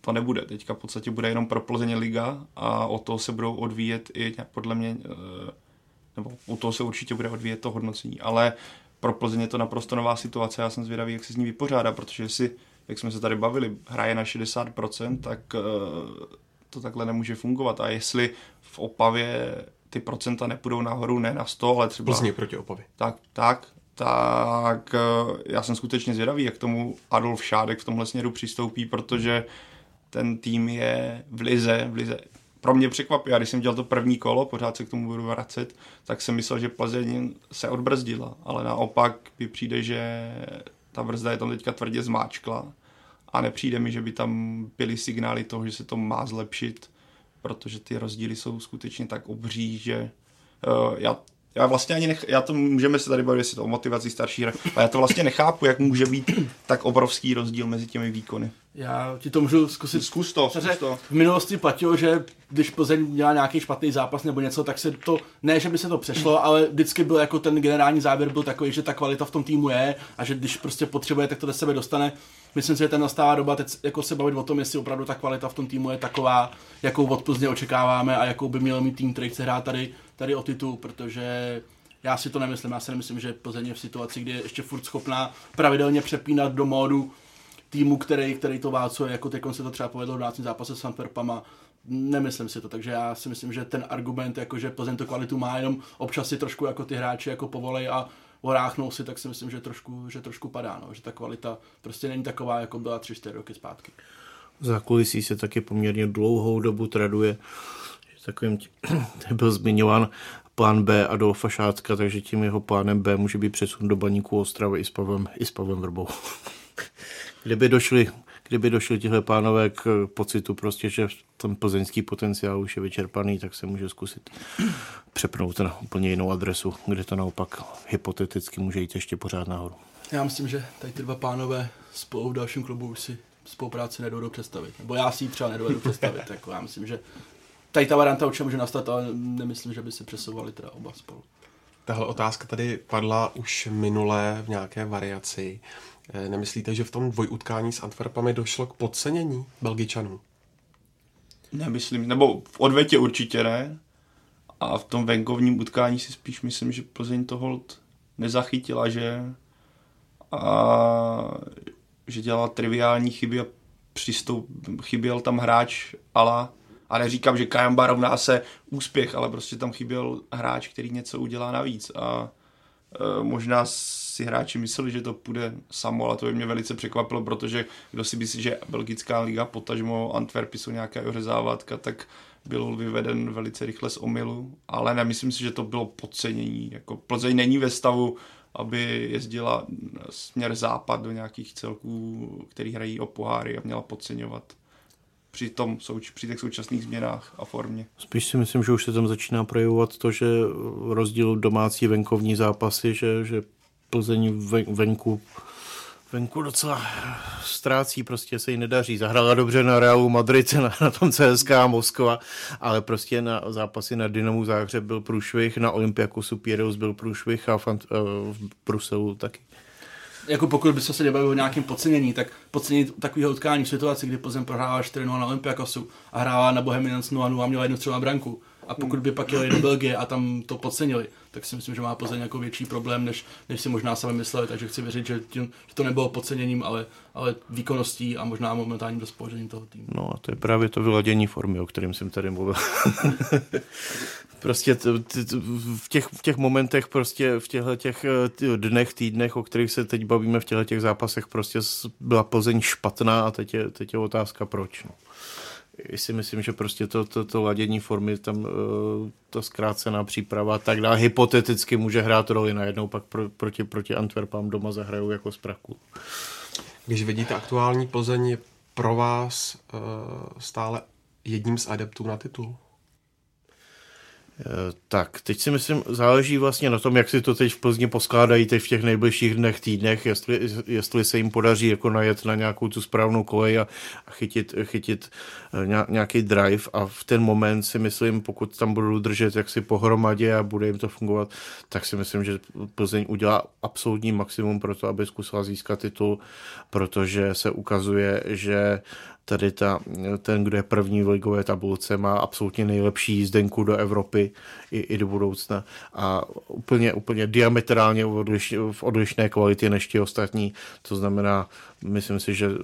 to nebude, teďka v podstatě bude jenom pro Plzeň liga a o to se budou odvíjet i podle mě, eh, nebo u toho se určitě bude odvíjet to hodnocení, ale pro Plzeň je to naprosto nová situace, já jsem zvědavý, jak se s ní vypořádá, protože si, jak jsme se tady bavili, hraje na 60%, tak eh, to takhle nemůže fungovat a jestli v Opavě ty procenta nepůjdou nahoru, ne na 100, ale třeba... Plzně proti Opavě. Tak, tak, tak eh, já jsem skutečně zvědavý, jak tomu Adolf Šádek v tomhle směru přistoupí, protože ten tým je v lize, v lize. Pro mě překvapí, já když jsem dělal to první kolo, pořád se k tomu budu vracet, tak jsem myslel, že Plzeň se odbrzdila, ale naopak mi přijde, že ta brzda je tam teďka tvrdě zmáčkla a nepřijde mi, že by tam byly signály toho, že se to má zlepšit protože ty rozdíly jsou skutečně tak obří, že uh, já já vlastně ani nech, já to můžeme se tady bavit, jestli to o motivaci starší hry, ale já to vlastně nechápu, jak může být tak obrovský rozdíl mezi těmi výkony. Já ti to můžu zkusit. Zkus to, zkus to. V minulosti platilo, že když Plzeň měla nějaký špatný zápas nebo něco, tak se to, ne, že by se to přešlo, ale vždycky byl jako ten generální závěr byl takový, že ta kvalita v tom týmu je a že když prostě potřebuje, tak to do sebe dostane. Myslím si, že ten nastává doba teď jako se bavit o tom, jestli opravdu ta kvalita v tom týmu je taková, jakou od Plzně očekáváme a jakou by měl mít tým, který chce hrát tady, tady o titul, protože já si to nemyslím. Já si nemyslím, že Plzeň je v situaci, kdy je ještě furt schopná pravidelně přepínat do módu týmu, který, který to válcuje, jako teď se to třeba povedlo v dácím zápase s Antwerpama. Nemyslím si to, takže já si myslím, že ten argument, jako že Plzeň to kvalitu má, jenom občas si trošku jako ty hráči jako povolej a oráchnou si, tak si myslím, že trošku, že trošku padá, no. že ta kvalita prostě není taková, jako byla 3-4 roky zpátky. Za kulisí se taky poměrně dlouhou dobu traduje, že takovým tím, byl zmiňován plán B Adolfa Šátka, takže tím jeho plánem B může být přesun do baníku Ostravy i s Pavem, i s Pavem Vrbou. kdyby došli kdyby došli tihle pánové k pocitu prostě, že ten plzeňský potenciál už je vyčerpaný, tak se může zkusit přepnout na úplně jinou adresu, kde to naopak hypoteticky může jít ještě pořád nahoru. Já myslím, že tady ty dva pánové spolu v dalším klubu už si spolupráci nedovedou představit. Nebo já si ji třeba nedovedu představit. jako já myslím, že tady ta varianta určitě může nastat, ale nemyslím, že by se přesouvali teda oba spolu. Tahle otázka tady padla už minulé v nějaké variaci. Eh, nemyslíte, že v tom dvojutkání s Antwerpami došlo k podcenění Belgičanů? Nemyslím, nebo v odvetě určitě ne. A v tom venkovním utkání si spíš myslím, že Plzeň to hold nezachytila, že a že dělala triviální chyby a přistoup, chyběl tam hráč ala a neříkám, že Kajamba rovná se úspěch, ale prostě tam chyběl hráč, který něco udělá navíc a e, možná si hráči mysleli, že to půjde samo, ale to by mě velice překvapilo, protože kdo si myslí, že belgická liga, potažmo Antwerpy jsou nějaká ořezávatka, tak byl vyveden velice rychle z omylu, ale nemyslím si, že to bylo podcenění. Jako Plzeň není ve stavu, aby jezdila směr západ do nějakých celků, který hrají o poháry a měla podceňovat při, tom, při těch současných změnách a formě. Spíš si myslím, že už se tam začíná projevovat to, že rozdíl domácí venkovní zápasy, že, že Plzeň venku venku docela ztrácí, prostě se jí nedaří. Zahrála dobře na Realu Madrid, na, na tom CSK a Moskva, ale prostě na zápasy na Dynamu Záhřeb byl průšvih, na Olympiakosu Piraeus byl průšvih a fant, uh, v Bruselu taky. Jako pokud by se bavili o nějakém podcenění, tak podcenit takového utkání v situaci, kdy Plzeň prohrává 4 na Olympiakosu a hrála na Bohemians 0 a měla jednu střelu na branku. A pokud by pak jeli do Belgie a tam to podcenili, tak si myslím, že má Plzeň jako větší problém, než, než si možná sami mysleli. Takže chci věřit, že, tím, že to nebylo podceněním, ale, ale výkonností a možná momentálním rozpoložením toho týmu. No a to je právě to vyladění formy, o kterém jsem tady mluvil. prostě t, t, t, v, těch, v těch momentech, prostě v těchto těch eh, dnech, týdnech, o kterých se teď bavíme v těchto těch zápasech, prostě byla Plzeň špatná a teď je, teď je otázka proč. No si myslím, že prostě to, to, to ladění formy, tam eh, ta zkrácená příprava tak dále, hypoteticky může hrát roli, najednou pak pro, proti, proti Antwerpám doma zahrajou jako z praku. Když vidíte aktuální Plzeň, je pro vás uh, stále jedním z adeptů na titul? Eh, tak, teď si myslím, záleží vlastně na tom, jak si to teď v Plzni poskládají teď v těch nejbližších dnech, týdnech, jestli, jestli se jim podaří jako najet na nějakou tu správnou kolej a, a chytit, chytit eh, nějaký drive. A v ten moment si myslím, pokud tam budou držet jaksi pohromadě a bude jim to fungovat, tak si myslím, že Plzeň udělá absolutní maximum pro to, aby zkusila získat titul, protože se ukazuje, že tady ta, ten, kdo je první v ligové tabulce, má absolutně nejlepší jízdenku do Evropy i, i do budoucna a úplně, úplně diametrálně v, odliš, v odlišné kvalitě než ti ostatní. To znamená, myslím si, že eh,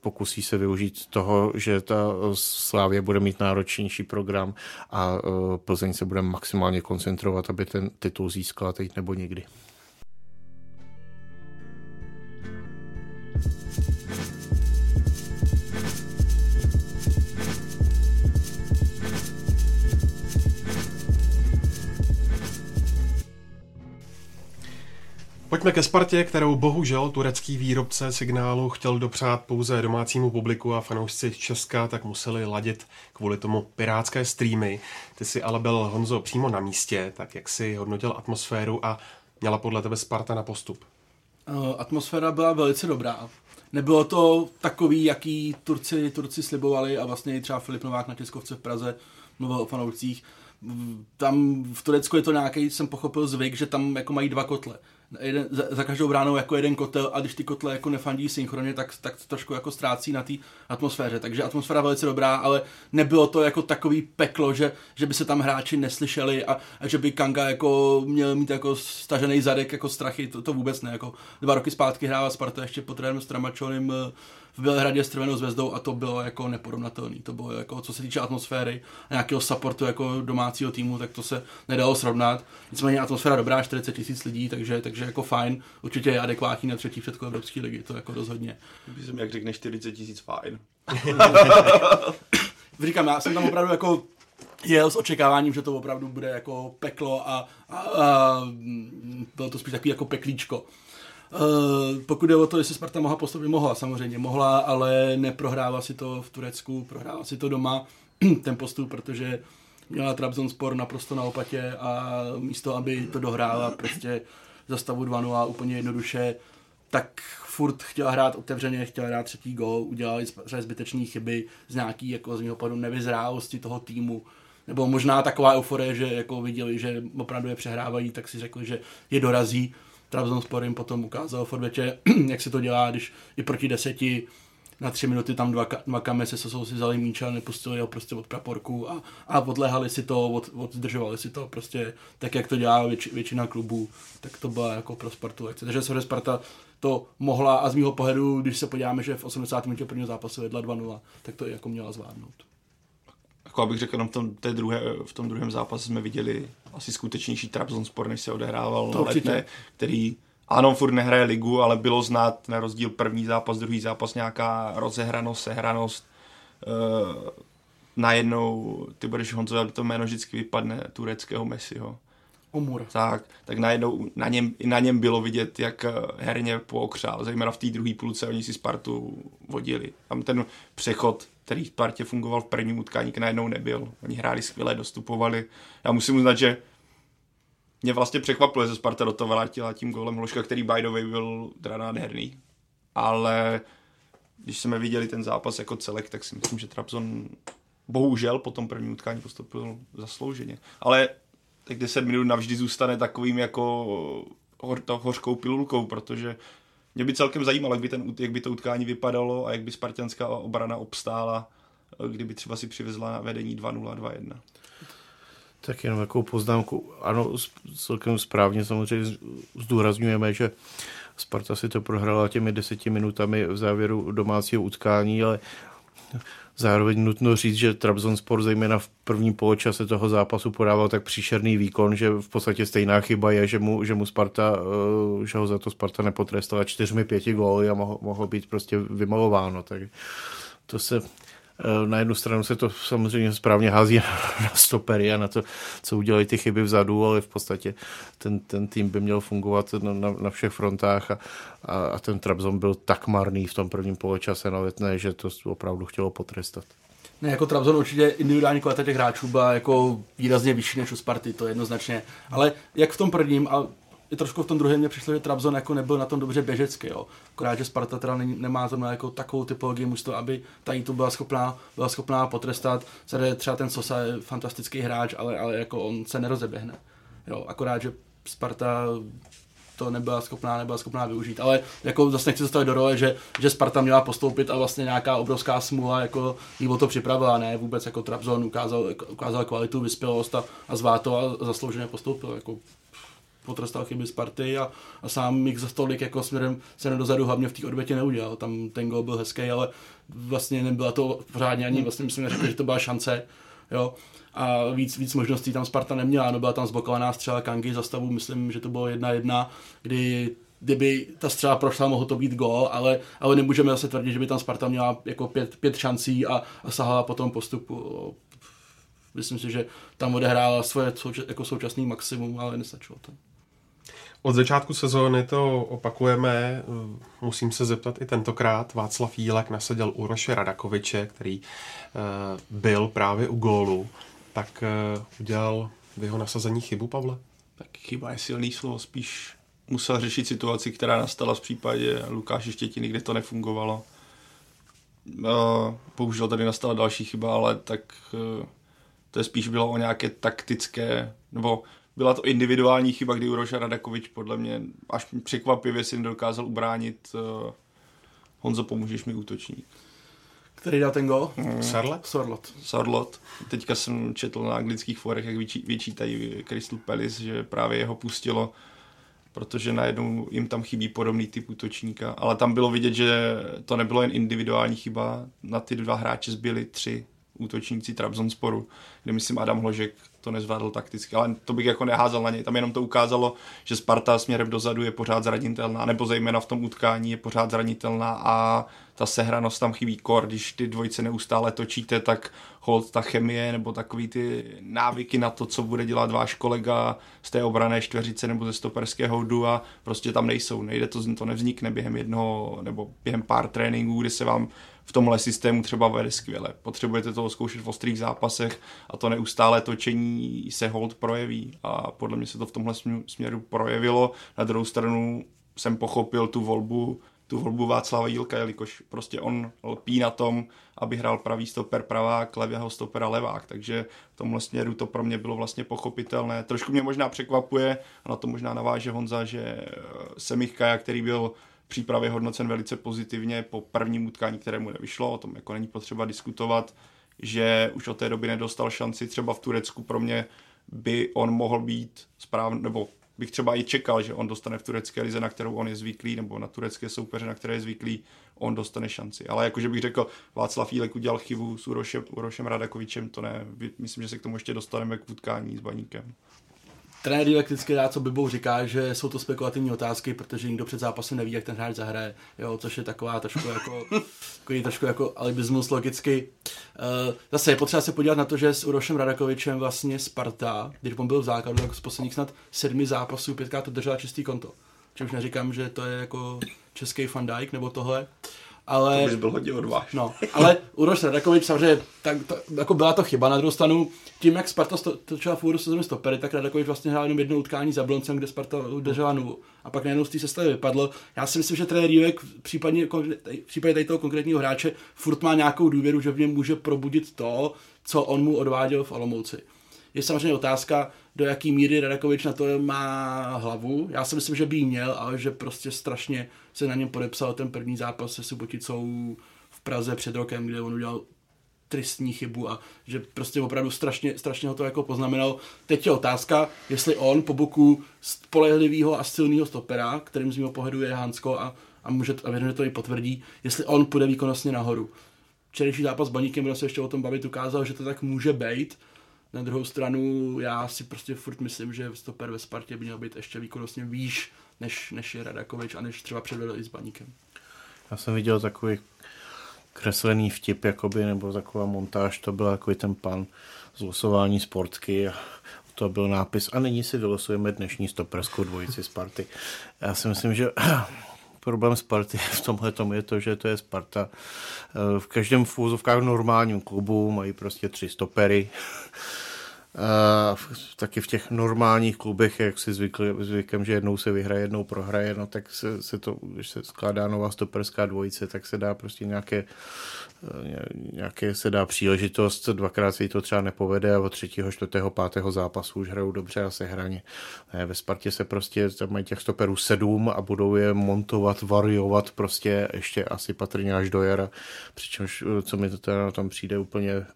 pokusí se využít toho, že ta Slávě bude mít náročnější program a eh, Plzeň se bude maximálně koncentrovat, aby ten titul získala teď nebo nikdy. Pojďme ke Spartě, kterou bohužel turecký výrobce signálu chtěl dopřát pouze domácímu publiku a fanoušci Česka tak museli ladit kvůli tomu pirátské streamy. Ty si ale byl Honzo přímo na místě, tak jak si hodnotil atmosféru a měla podle tebe Sparta na postup? Uh, atmosféra byla velice dobrá. Nebylo to takový, jaký Turci, Turci slibovali a vlastně třeba Filip Novák na tiskovce v Praze mluvil o fanoušcích. Tam v Turecku je to nějaký, jsem pochopil zvyk, že tam jako mají dva kotle jeden, za, za každou bránou jako jeden kotel a když ty kotle jako nefandí synchronně, tak, tak to trošku jako ztrácí na té atmosféře. Takže atmosféra velice dobrá, ale nebylo to jako takový peklo, že, že by se tam hráči neslyšeli a, a že by Kanga jako měl mít jako stažený zadek jako strachy, to, to vůbec ne. Jako dva roky zpátky hrála Sparta ještě pod trenérem Stramačonem v Bělehradě s Trvenou zvezdou a to bylo jako neporovnatelný. To bylo jako, co se týče atmosféry a nějakého supportu jako domácího týmu, tak to se nedalo srovnat. Nicméně atmosféra dobrá, 40 tisíc lidí, takže, takže jako fajn. Určitě je adekvátní na třetí předkol Evropské ligy, to jako rozhodně. Myslím, jak řekneš 40 tisíc fajn. Říkám, já jsem tam opravdu jako jel s očekáváním, že to opravdu bude jako peklo a, a, a bylo to spíš takový jako peklíčko. Uh, pokud je o to, jestli Sparta mohla postoupit, mohla samozřejmě, mohla, ale neprohrává si to v Turecku, prohrává si to doma, ten postup, protože měla Trabzonspor naprosto na opatě a místo, aby to dohrála prostě za stavu 2 úplně jednoduše, tak furt chtěla hrát otevřeně, chtěla hrát třetí gol, udělali zbytečné chyby z nějaký, jako z mého pohledu, nevyzrálosti toho týmu, nebo možná taková euforie, že jako viděli, že opravdu je přehrávají, tak si řekli, že je dorazí, Trabzonspor jim potom ukázal v odvětě, jak se to dělá, když i proti deseti na tři minuty tam dva, dva kame se jsou si vzali míče a nepustili ho prostě od praporku a, a odléhali si to, od, oddržovali si to prostě tak, jak to dělá věč, většina klubů, tak to byla jako pro Spartu lekce. Takže se Sparta to mohla a z mého pohledu, když se podíváme, že v 80. minutě prvního zápasu vedla 2-0, tak to jako měla zvládnout jako abych řekl, v tom, té druhé, v tom druhém zápase jsme viděli asi skutečnější Trabzonspor, než se odehrával to na letné, který ano, furt nehraje ligu, ale bylo znát na rozdíl první zápas, druhý zápas nějaká rozehranost, sehranost. Uh, najednou, ty budeš Honzo, to jméno vždycky vypadne tureckého Messiho. Umur. Tak, tak najednou na něm, na něm bylo vidět, jak eh, herně pookřál, zejména v té druhé půlce, oni si Spartu vodili. Tam ten přechod který v partě fungoval v prvním utkání, najednou nebyl. Oni hráli skvěle, dostupovali. Já musím uznat, že mě vlastně překvapilo, že Sparta do toho vrátila tím golem Hloška, který by the way byl teda nádherný. ale když jsme viděli ten zápas jako celek, tak si myslím, že Trabzon bohužel po tom prvním utkání postupil zaslouženě. Ale tak 10 minut navždy zůstane takovým jako hor, to hořkou pilulkou, protože mě by celkem zajímalo, jak by, ten, jak by to utkání vypadalo a jak by spartianská obrana obstála, kdyby třeba si přivezla vedení 2-0, 2-1. Tak jenom takovou poznámku. Ano, celkem správně samozřejmě zdůrazňujeme, že Sparta si to prohrála těmi deseti minutami v závěru domácího utkání, ale Zároveň nutno říct, že Trabzonspor zejména v prvním poločase toho zápasu podával tak příšerný výkon, že v podstatě stejná chyba je, že mu, že mu Sparta, eh, že ho za to Sparta nepotrestala čtyřmi pěti góly a mohlo, mohlo být prostě vymalováno. Tak to se na jednu stranu se to samozřejmě správně hází na stopery a na to, co udělají ty chyby vzadu, ale v podstatě ten, ten tým by měl fungovat na, na, na všech frontách a, a, a ten Trabzon byl tak marný v tom prvním poločase na letné, že to opravdu chtělo potrestat. Ne, jako Trabzon určitě individuální kvalita těch hráčů byla jako výrazně vyšší než u Sparty, to jednoznačně. Ale jak v tom prvním, a i trošku v tom druhém mě přišlo, že Trabzon jako nebyl na tom dobře běžecky, jo. Akorát, že Sparta teda není, nemá zrovna jako takovou typologii mužstva, aby ta tu byla schopná, byla schopná potrestat. Tady třeba ten Sosa je fantastický hráč, ale, ale jako on se nerozeběhne. Jo, akorát, že Sparta to nebyla schopná, nebyla schopná využít. Ale jako zase nechci zastavit do role, že, že Sparta měla postoupit a vlastně nějaká obrovská smůla jako jí o to připravila, ne vůbec jako Trabzon ukázal, ukázal kvalitu, vyspělost a, a zvá to a zaslouženě postoupil. Jako potrestal chyby Sparty a, a sám jich za stolik jako směrem se dozadu hlavně v té odvětě neudělal. Tam ten gol byl hezký, ale vlastně nebyla to pořádně ani, vlastně myslím, řekl, že to byla šance. Jo. A víc, víc možností tam Sparta neměla, no byla tam zblokovaná střela Kangy za stavu, myslím, že to bylo jedna jedna, kdy kdyby ta střela prošla, mohlo to být gol, ale, ale nemůžeme zase tvrdit, že by tam Sparta měla jako pět, pět šancí a, a sahala po tom postupu. Myslím si, že tam odehrála svoje souča- jako současný maximum, ale nestačilo to. Od začátku sezóny to opakujeme. Musím se zeptat i tentokrát. Václav Jílek nasadil Uroše Radakoviče, který eh, byl právě u gólu. Tak eh, udělal v jeho nasazení chybu, Pavle? Tak chyba je silný slovo, spíš musel řešit situaci, která nastala v případě Lukáše Štětiny, kde to nefungovalo. Eh, bohužel tady nastala další chyba, ale tak to je spíš bylo o nějaké taktické, nebo byla to individuální chyba, kdy Uroša Radakovič podle mě až překvapivě si nedokázal ubránit. Uh, Honzo, pomůžeš mi útočník. Který dal ten gol? Mm. Sarlet? Sarlet. Sarlet. Teďka jsem četl na anglických forech, jak vyčítají Crystal Palace, že právě jeho pustilo, protože najednou jim tam chybí podobný typ útočníka. Ale tam bylo vidět, že to nebylo jen individuální chyba. Na ty dva hráče zbyli tři útočníci Trabzonsporu, kde myslím Adam Hložek to nezvládl takticky, ale to bych jako neházel na něj. Tam jenom to ukázalo, že Sparta směrem dozadu je pořád zranitelná, nebo zejména v tom utkání je pořád zranitelná a ta sehranost tam chybí kor, když ty dvojice neustále točíte, tak hold ta chemie nebo takový ty návyky na to, co bude dělat váš kolega z té obrané čtveřice nebo ze stoperského a prostě tam nejsou. Nejde to, to nevznikne během jednoho nebo během pár tréninků, kdy se vám v tomhle systému třeba vede skvěle. Potřebujete to zkoušet v ostrých zápasech a to neustále točení se hold projeví a podle mě se to v tomhle směru projevilo. Na druhou stranu jsem pochopil tu volbu tu volbu Václava Jílka, jelikož prostě on lpí na tom, aby hrál pravý stoper pravák, levého stopera levák, takže v tomhle směru to pro mě bylo vlastně pochopitelné. Trošku mě možná překvapuje, a na to možná naváže Honza, že Semich Kaja, který byl přípravě hodnocen velice pozitivně po prvním utkání, kterému nevyšlo, o tom jako není potřeba diskutovat, že už od té doby nedostal šanci třeba v Turecku, pro mě by on mohl být správný, nebo bych třeba i čekal, že on dostane v turecké lize, na kterou on je zvyklý, nebo na turecké soupeře, na které je zvyklý, on dostane šanci. Ale jakože bych řekl, Václav Jílek udělal chybu s Urošem, Urošem Radakovičem, to ne, myslím, že se k tomu ještě dostaneme k utkání s Baníkem. Trenér vždycky rád, co Bibou říká, že jsou to spekulativní otázky, protože nikdo před zápasem neví, jak ten hráč zahraje, jo, což je taková trošku jako, takový trošku jako alibismus logicky. Uh, zase je potřeba se podívat na to, že s Urošem Radakovičem vlastně Sparta, když on byl v základu, tak z posledních snad sedmi zápasů pětkrát to držela čistý konto. Čímž neříkám, že to je jako český Van Dijk nebo tohle, ale... To bys byl hodně odvážný. No, ale Uroš Radakovič samozřejmě, tak, to, jako byla to chyba na druhou stranu, tím jak Sparta točila v úvodu sezóny stopery, tak Radakovič vlastně hrál jenom jedno utkání za Bloncem, kde Sparta udržela nulu. A pak najednou z té sestavy vypadlo. Já si myslím, že trenér Rívek v případě, v případě tady toho konkrétního hráče furt má nějakou důvěru, že v něm může probudit to, co on mu odváděl v Olomouci. Je samozřejmě otázka, do jaký míry Radakovič na to má hlavu. Já si myslím, že by jí měl, ale že prostě strašně se na něm podepsal ten první zápas se Suboticou v Praze před rokem, kde on udělal tristní chybu a že prostě opravdu strašně, strašně ho to jako poznamenal. Teď je otázka, jestli on po boku spolehlivého a silného stopera, kterým z mého pohledu je Hansko a, a, může, a věřím, že to i potvrdí, jestli on půjde výkonnostně nahoru. Včerejší zápas s Baníkem, kde se ještě o tom bavit, ukázal, že to tak může být, na druhou stranu já si prostě furt myslím, že stoper ve Spartě by měl být ještě výkonnostně výš, než, než je Radakovič a než třeba předvedl i s Baníkem. Já jsem viděl takový kreslený vtip, jakoby, nebo taková montáž, to byl takový ten pan z losování sportky a to byl nápis a nyní si vylosujeme dnešní stoperskou dvojici Sparty. Já si myslím, že problém Sparty v tomhle tom je to, že to je Sparta. V každém v normálním klubu mají prostě tři stopery taky v těch normálních klubech, jak si zvykli, zvykem, že jednou se vyhraje, jednou prohraje, no tak se, se to, když se skládá nová stoperská dvojice, tak se dá prostě nějaké, eh, nějaké se dá příležitost, dvakrát se jí to třeba nepovede a od třetího, čtvrtého, pátého zápasu už hrajou dobře a se hraně. Ne, ve Spartě se prostě tam mají těch stoperů sedm a budou je montovat, variovat prostě ještě asi patrně až do jara, přičemž eh, co mi to teda tam přijde úplně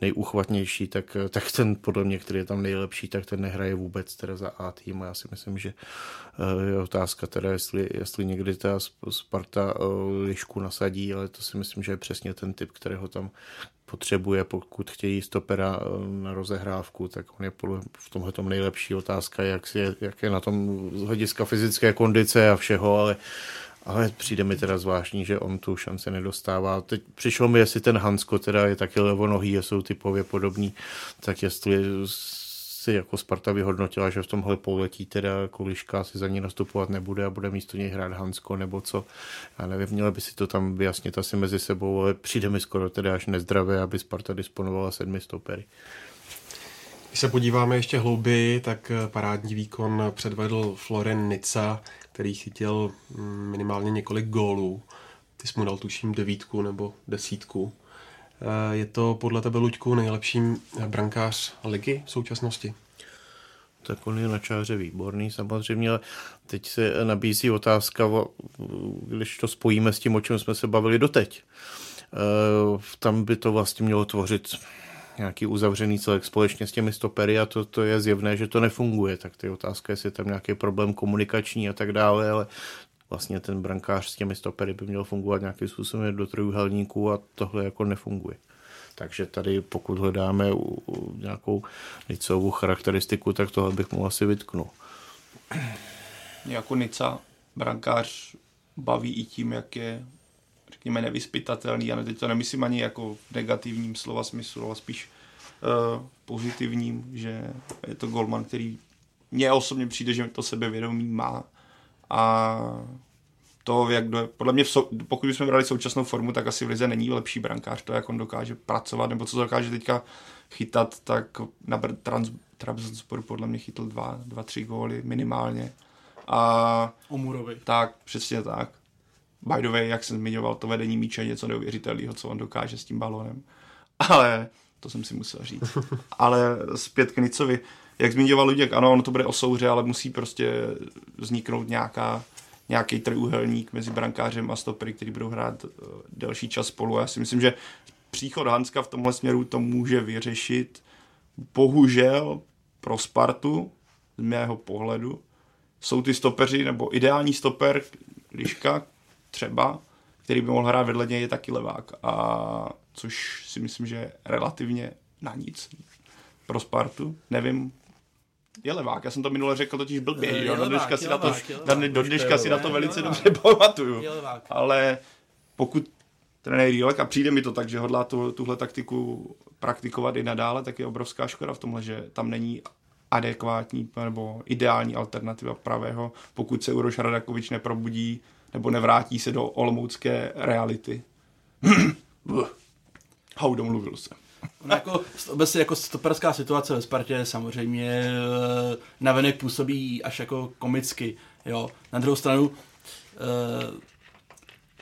nejuchvatnější, tak, tak ten podle mě, který je tam nejlepší, tak ten nehraje vůbec teda za A tým. Já si myslím, že eh, je otázka teda, jestli, jestli někdy ta Sparta eh, lišku nasadí, ale to si myslím, že je přesně ten typ, kterého tam potřebuje, pokud chtějí stopera eh, na rozehrávku, tak on je v tomhle tom nejlepší. Otázka, jak, si, jak je na tom z hlediska fyzické kondice a všeho, ale ale přijde mi teda zvláštní, že on tu šanci nedostává. Teď přišlo mi, jestli ten Hansko teda je taky levonohý a jsou typově podobný, tak jestli si jako Sparta vyhodnotila, že v tomhle pouletí teda Kuliška si za ní nastupovat nebude a bude místo něj hrát Hansko nebo co. Já nevím, měla by si to tam vyjasnit asi mezi sebou, ale přijde mi skoro teda až nezdravé, aby Sparta disponovala sedmi stopery. Když se podíváme ještě hlouběji, tak parádní výkon předvedl Floren Nica, který chytil mm, minimálně několik gólů. Ty jsi mu dal tuším devítku nebo desítku. Eh, je to podle tebe, Luďku, nejlepší brankář ligy v současnosti? Tak on je na čáře výborný samozřejmě, ale teď se nabízí otázka, když to spojíme s tím, o čem jsme se bavili doteď. Eh, tam by to vlastně mělo tvořit nějaký uzavřený celek společně s těmi stopery a to, to je zjevné, že to nefunguje. Tak ty otázka, jestli je tam nějaký problém komunikační a tak dále, ale vlastně ten brankář s těmi stopery by měl fungovat nějakým způsobem do trojuhelníků a tohle jako nefunguje. Takže tady pokud hledáme nějakou nicovou charakteristiku, tak tohle bych mu asi vytknul. Jako Nica, brankář baví i tím, jak je řekněme, nevyspytatelný. A teď to nemyslím ani jako v negativním slova smyslu, ale spíš uh, pozitivním, že je to golman, který mně osobně přijde, že to sebevědomí má. A to, jak do, podle mě, sou, pokud bychom brali současnou formu, tak asi v Lize není lepší brankář, to, jak on dokáže pracovat, nebo co dokáže teďka chytat, tak na trans, Trabzonspor podle mě chytl dva, dva, tři góly minimálně. A, Omurovi. Tak, přesně tak. By the way, jak jsem zmiňoval, to vedení míče je něco neuvěřitelného, co on dokáže s tím balonem. Ale to jsem si musel říct. Ale zpět k Nicovi. Jak zmiňoval Luděk, ano, ono to bude o souře, ale musí prostě vzniknout nějaká, nějaký trojuhelník mezi brankářem a stopery, který budou hrát uh, delší čas spolu. Já si myslím, že příchod Hanska v tomhle směru to může vyřešit. Bohužel pro Spartu, z mého pohledu, jsou ty stopeři, nebo ideální stoper Liška, třeba, který by mohl hrát vedle něj, je taky levák. A což si myslím, že je relativně na nic pro Spartu. Nevím, je levák, já jsem to minule řekl totiž blbě, je, jo? do dneška si, na to, do dneška si na to velice dobře pamatuju. Ale pokud trenér Rílek, a přijde mi to tak, že hodlá tu, tuhle taktiku praktikovat i nadále, tak je obrovská škoda v tomhle, že tam není adekvátní nebo ideální alternativa pravého, pokud se Uroš Radakovič neprobudí nebo nevrátí se do olomoucké reality. Hau, domluvil se. No jako, obecně jako stoperská situace ve Spartě samozřejmě eh, navenek působí až jako komicky, jo. Na druhou stranu uh,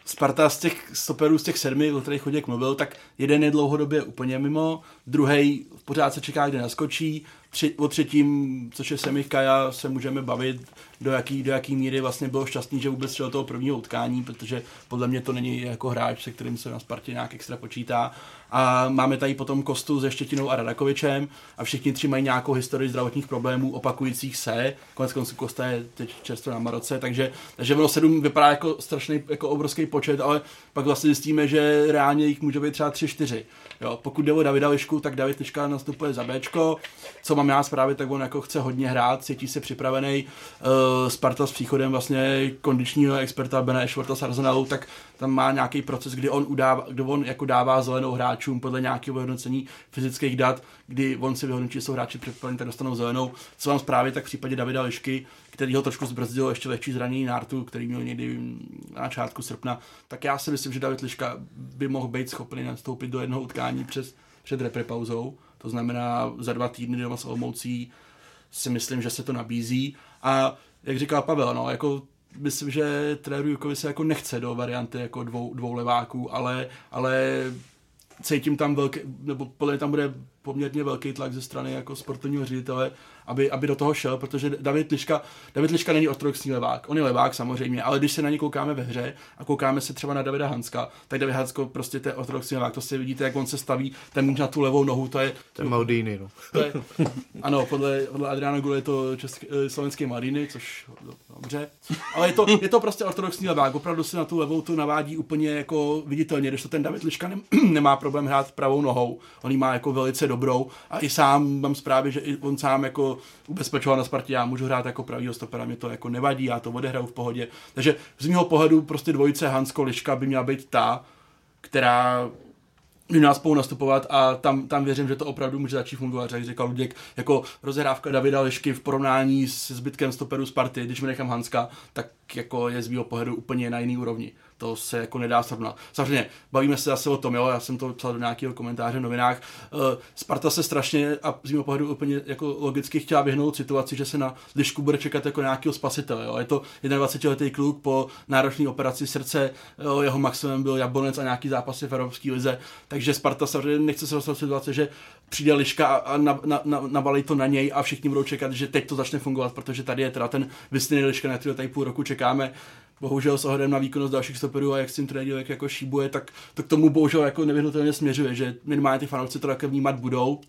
Sparta z těch stoperů, z těch sedmi, o kterých Choděk mluvil, tak jeden je dlouhodobě úplně mimo, druhý pořád se čeká, kde naskočí, tři, o třetím, což je Semich Kaja, se můžeme bavit, do jaký, do jaký míry vlastně bylo šťastný, že vůbec šel toho prvního utkání, protože podle mě to není jako hráč, se kterým se na Spartě nějak extra počítá. A máme tady potom Kostu se Štětinou a Radakovičem a všichni tři mají nějakou historii zdravotních problémů opakujících se. Konec konců Kosta je teď čerstvo na Maroce, takže, takže ono sedm vypadá jako strašný, jako obrovský počet, ale pak vlastně zjistíme, že reálně jich může být třeba tři, čtyři. Jo, pokud jde o Davida Lišku, tak David Liška nastupuje za Bčko. Co mám já zprávy, tak on jako chce hodně hrát, cítí se připravený. Uh, Sparta s příchodem vlastně kondičního experta Bena Ešvorta z Arsenalu, tak tam má nějaký proces, kdy on, udává, kdy on jako dává zelenou hráčům podle nějakého vyhodnocení fyzických dat, kdy on si vyhodnotí, že jsou hráči připraveni, tak dostanou zelenou. Co mám zprávy, tak v případě Davida Lišky, který ho trošku zbrzdilo ještě lehčí zranění nártu, který měl někdy na začátku srpna, tak já si myslím, že David Liška by mohl být schopný nastoupit do jednoho utkání přes, před reprepauzou. To znamená za dva týdny doma s Olomoucí si myslím, že se to nabízí. A jak říkal Pavel, no, jako myslím, že trenéru Jukovi se jako nechce do varianty jako dvou, dvou leváků, ale, ale cítím tam velký, nebo podle tam bude poměrně velký tlak ze strany jako sportovního ředitele, aby, aby do toho šel, protože David Liška, David Liška není ortodoxní levák. On je levák samozřejmě, ale když se na ně koukáme ve hře a koukáme se třeba na Davida Hanska, tak David Hansko prostě to je ortodoxní levák. To si vidíte, jak on se staví ten míč na tu levou nohu, to je... To je Maldini, no. To je, ano, podle, podle Adriana Gule je to český, eh, slovenský Maldini, což dobře. Ale je to, je to prostě ortodoxní levák. Opravdu se na tu levou tu navádí úplně jako viditelně, když to ten David Liška nemá problém hrát pravou nohou. On má jako velice dobrou. A i sám mám zprávy, že i on sám jako ubezpečoval na Spartě, já můžu hrát jako pravýho stopera, mě to jako nevadí, já to odehraju v pohodě. Takže z mého pohledu prostě dvojice Hansko Liška by měla být ta, která by měla spolu nastupovat a tam, tam věřím, že to opravdu může začít fungovat, jak říkal Luděk, jako rozehrávka Davida Lišky v porovnání s zbytkem stoperů Sparty, když mi nechám Hanska, tak jako je z mého pohledu úplně na jiný úrovni to se jako nedá srovnat. Samozřejmě, bavíme se zase o tom, jo, já jsem to psal do nějakého komentáře v novinách. Uh, Sparta se strašně a z mého pohledu úplně jako logicky chtěla vyhnout situaci, že se na Lišku bude čekat jako nějakého spasitele. Jo. Je to 21-letý kluk po náročné operaci srdce, jo, jeho maximum byl Jablonec a nějaký zápasy v Evropské lize, takže Sparta samozřejmě nechce se dostat situace, že přijde Liška a na, na, na, navalí to na něj a všichni budou čekat, že teď to začne fungovat, protože tady je teda ten vysněný Liška, na který tady půl roku čekáme bohužel s ohledem na výkonnost dalších stoperů a jak s tím trenér jako šíbuje, tak to k tomu bohužel jako nevyhnutelně směřuje, že minimálně ty fanoušci to také vnímat budou.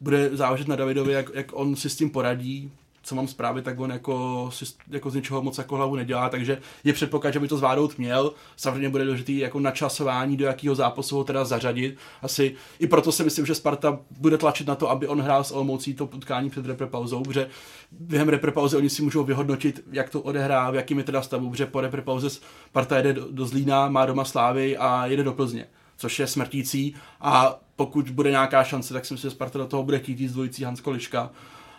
Bude záležet na Davidovi, jak, jak on si s tím poradí, co mám zprávy, tak on jako, jako z ničeho moc jako hlavu nedělá, takže je předpoklad, že by to zvládnout měl. Samozřejmě bude důležitý jako načasování, do jakého zápasu ho teda zařadit. Asi i proto si myslím, že Sparta bude tlačit na to, aby on hrál s Olomoucí to utkání před reprepauzou, protože během reprepauzy oni si můžou vyhodnotit, jak to odehrá, v jakým je teda stavu, protože po reprepauze Sparta jede do, do Zlína, má doma Slávy a jede do Plzně což je smrtící a pokud bude nějaká šance, tak si myslím, že Sparta do toho bude chtít s dvojicí Hansko Liška,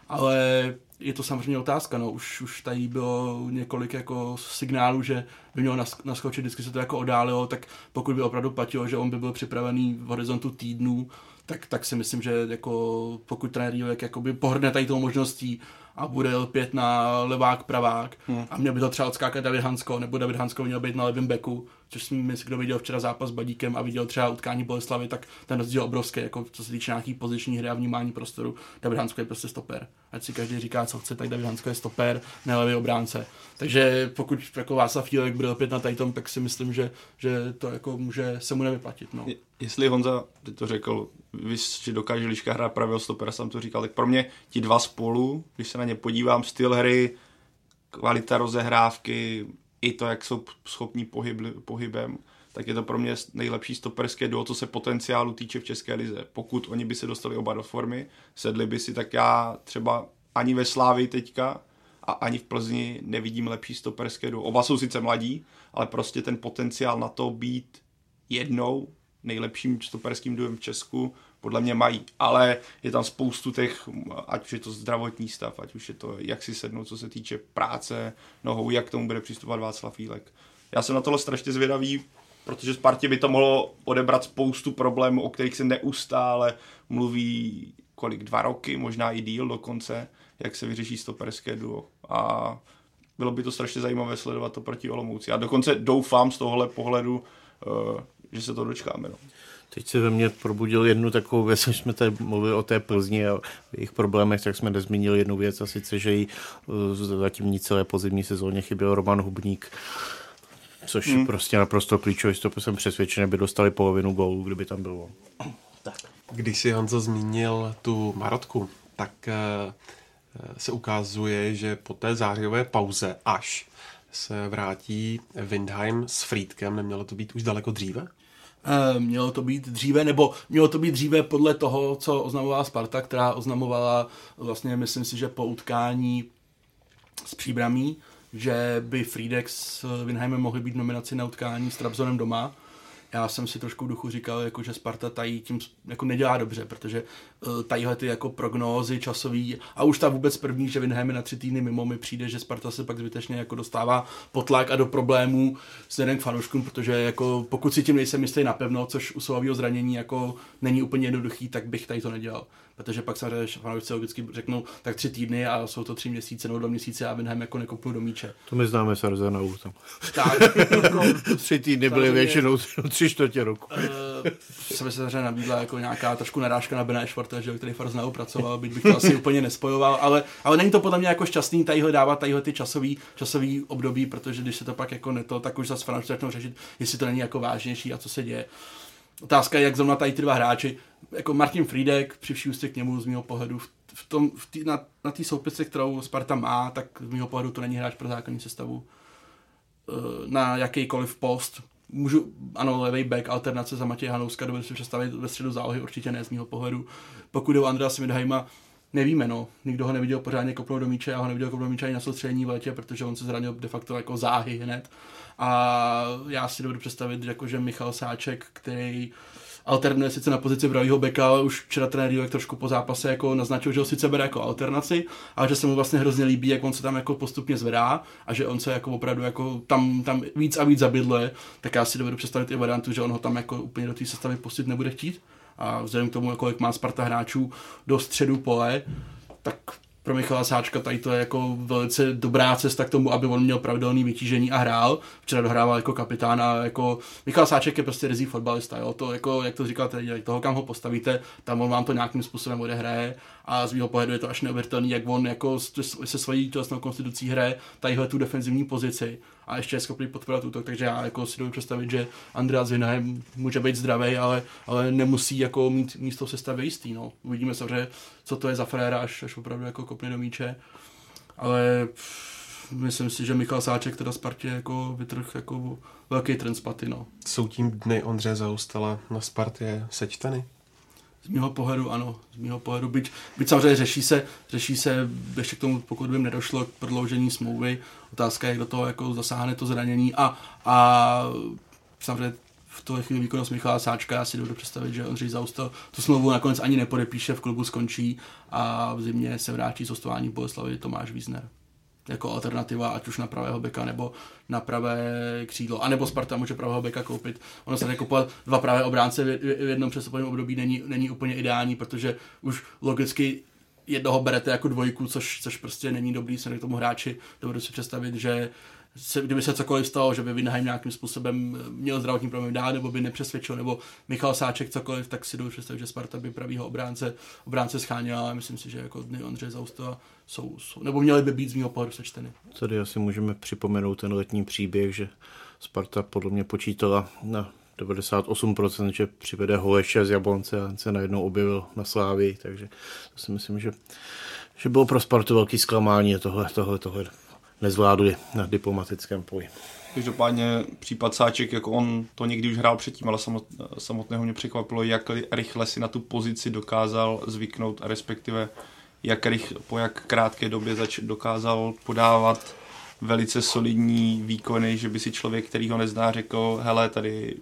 ale je to samozřejmě otázka, no. Už, už tady bylo několik jako signálů, že by mělo naskočit, vždycky se to jako odálilo, tak pokud by opravdu platilo, že on by byl připravený v horizontu týdnů, tak, tak si myslím, že jako pokud trenér Jílek jakoby pohrne tady tou možností a bude lpět na levák, pravák hmm. a měl by to třeba odskákat David Hansko, nebo David Hansko měl být na levém beku, což jsem myslím, kdo viděl včera zápas s Badíkem a viděl třeba utkání Boleslavy, tak ten rozdíl je obrovský, jako co se týče nějaký poziční hry a vnímání prostoru. David Hansko je prostě stoper. Ať si každý říká, co chce, tak David Hansko je stoper, ne levý obránce. Takže pokud jako Václav Fílek bude opět na tajtom, tak si myslím, že, že to jako může se mu nevyplatit. No. Jestli Honza, ty to řekl, vy, že dokáže Liška hrát pravého stopera, jsem to říkal, tak pro mě ti dva spolu, když se na ně podívám, styl hry, kvalita rozehrávky, i to, jak jsou schopní pohyb, pohybem, tak je to pro mě nejlepší stoperské duo, co se potenciálu týče v České lize. Pokud oni by se dostali oba do formy, sedli by si, tak já třeba ani ve Slávi teďka a ani v Plzni nevidím lepší stoperské duo. Oba jsou sice mladí, ale prostě ten potenciál na to být jednou nejlepším stoperským duem v Česku podle mě mají, ale je tam spoustu těch, ať už je to zdravotní stav, ať už je to, jak si sednout, co se týče práce nohou, jak k tomu bude přistupovat Václav Fílek. já jsem na tohle strašně zvědavý, protože Spartě by to mohlo odebrat spoustu problémů, o kterých se neustále mluví kolik, dva roky, možná i díl dokonce, jak se vyřeší stoperské duo. A bylo by to strašně zajímavé sledovat to proti Olomouci. A dokonce doufám z tohohle pohledu, uh, že se to dočkáme. No. Teď se ve mně probudil jednu takovou věc, když jsme tady mluvili o té Plzni a jejich problémech, tak jsme nezmínili jednu věc a sice, že jí uh, zatím celé pozimní sezóně chyběl Roman Hubník, což hmm. je prostě naprosto klíčový stop. Jsem přesvědčen, aby dostali polovinu gólů, kdyby tam bylo. Tak. Když si Honzo zmínil tu Marotku, tak uh, se ukazuje, že po té zářijové pauze až se vrátí Windheim s Friedkem, nemělo to být už daleko dříve? Eh, mělo to být dříve, nebo mělo to být dříve podle toho, co oznamovala Sparta, která oznamovala vlastně, myslím si, že po utkání s příbramí, že by Friedek s Winheimem mohli být nominaci na utkání s Trabzonem doma já jsem si trošku v duchu říkal, jako, že Sparta tají tím jako nedělá dobře, protože uh, tadyhle ty jako prognózy časový a už ta vůbec první, že Winheim na tři týdny mimo mi přijde, že Sparta se pak zbytečně jako dostává potlak a do problémů s k fanouškům, protože jako pokud si tím nejsem jistý napevno, což u zranění jako není úplně jednoduchý, tak bych tady to nedělal protože pak samozřejmě fanoušci logicky řeknou, tak tři týdny a jsou to tři měsíce nebo dva měsíce a Winheim jako nekopnu do míče. To my známe s Arzenou. Tam. Tak, tři týdny byly většinou tři čtvrtě roku. Uh, se mi se samozřejmě nabídla jako nějaká trošku narážka na Bené Švarta, že, který znovu pracoval, byť bych to asi úplně nespojoval, ale, ale není to podle mě jako šťastný tadyhle dávat tadyhle ty časový, časový období, protože když se to pak jako neto, tak už zase fanoušci začnou řešit, jestli to není jako vážnější a co se děje. Otázka je, jak zrovna tady ty dva hráči, jako Martin Friedek, při vší k němu z mého pohledu, v, tom, v tý, na, na té soupisce, kterou Sparta má, tak z mého pohledu to není hráč pro základní sestavu eh, na jakýkoliv post. Můžu, ano, levý back, alternace za Matěje Hanouska, dovedu si představit ve středu zálohy, určitě ne z mého pohledu. Pokud jde o Andreas Midheima, nevíme, no. Nikdo ho neviděl pořádně kopnout do míče, já ho neviděl kopnout do míče ani na soustředění v letě, protože on se zranil de facto jako záhy hned. A já si dovedu představit, jako, že Michal Sáček, který alternuje sice na pozici pravého beka, ale už včera trenér Dílek trošku po zápase jako naznačil, že ho sice bere jako alternaci, ale že se mu vlastně hrozně líbí, jak on se tam jako postupně zvedá a že on se jako opravdu jako tam, tam víc a víc zabydle, tak já si dovedu představit i variantu, že on ho tam jako úplně do té sestavy pustit nebude chtít. A vzhledem k tomu, jak má Sparta hráčů do středu pole, tak pro Michala Sáčka tady to je jako velice dobrá cesta k tomu, aby on měl pravidelný vytížení a hrál. Včera dohrával jako kapitán a jako Michal Sáček je prostě rizí fotbalista, jo? To jako, jak to říkáte, toho kam ho postavíte, tam on vám to nějakým způsobem odehraje a z mého pohledu je to až neuvěřitelný, jak on jako se svojí tělesnou konstitucí hraje tadyhle tu defenzivní pozici a ještě je schopný podporovat útok, takže já jako si dovedu představit, že Andreas Vinheim může být zdravý, ale, ale nemusí jako mít místo sestavy jistý, no. Uvidíme samozřejmě, co to je za fréra, až, až opravdu jako kopne do míče, ale myslím si, že Michal Sáček teda Spartě jako vytrh jako velký trend spaty, no. Jsou tím dny Ondřeje Zaustala na Spartě sečteny? Z mého pohledu ano, z mého pohledu, byť, byť samozřejmě řeší se, řeší se ještě k tomu, pokud by nedošlo k prodloužení smlouvy, otázka je, jak do toho jako zasáhne to zranění a, a samozřejmě v tuhle chvíli výkonnost Michala Sáčka, já si dovedu představit, že Ondřej Zaustal tu smlouvu nakonec ani nepodepíše, v klubu skončí a v zimě se vrátí z hostování Boleslavy Tomáš Wiesner jako alternativa, ať už na pravého beka nebo na pravé křídlo. A nebo Sparta může pravého beka koupit. Ono se nekupovat dva pravé obránce v jednom přestupovém období není, není úplně ideální, protože už logicky jednoho berete jako dvojku, což, což prostě není dobrý se k tomu hráči. Dovedu si představit, že se, kdyby se cokoliv stalo, že by Winheim nějakým způsobem měl zdravotní problém dál, nebo by nepřesvědčil, nebo Michal Sáček cokoliv, tak si dovedu představit, že Sparta by pravýho obránce, obránce scháněla, ale myslím si, že jako dny Ondřeje Zaustova jsou, jsou, nebo měly by být z mého pohledu sečteny. Tady asi můžeme připomenout ten letní příběh, že Sparta podle mě počítala na 98%, že přivede Holeše z Jablonce a se najednou objevil na Slávii, takže to si myslím, že, že bylo pro Spartu velký zklamání a tohle, tohle, tohle nezvládli na diplomatickém poli. Každopádně případ Sáček, jako on to někdy už hrál předtím, ale samotného mě překvapilo, jak rychle si na tu pozici dokázal zvyknout respektive jak rych, po jak krátké době zač, dokázal podávat velice solidní výkony, že by si člověk, který ho nezná, řekl, hele, tady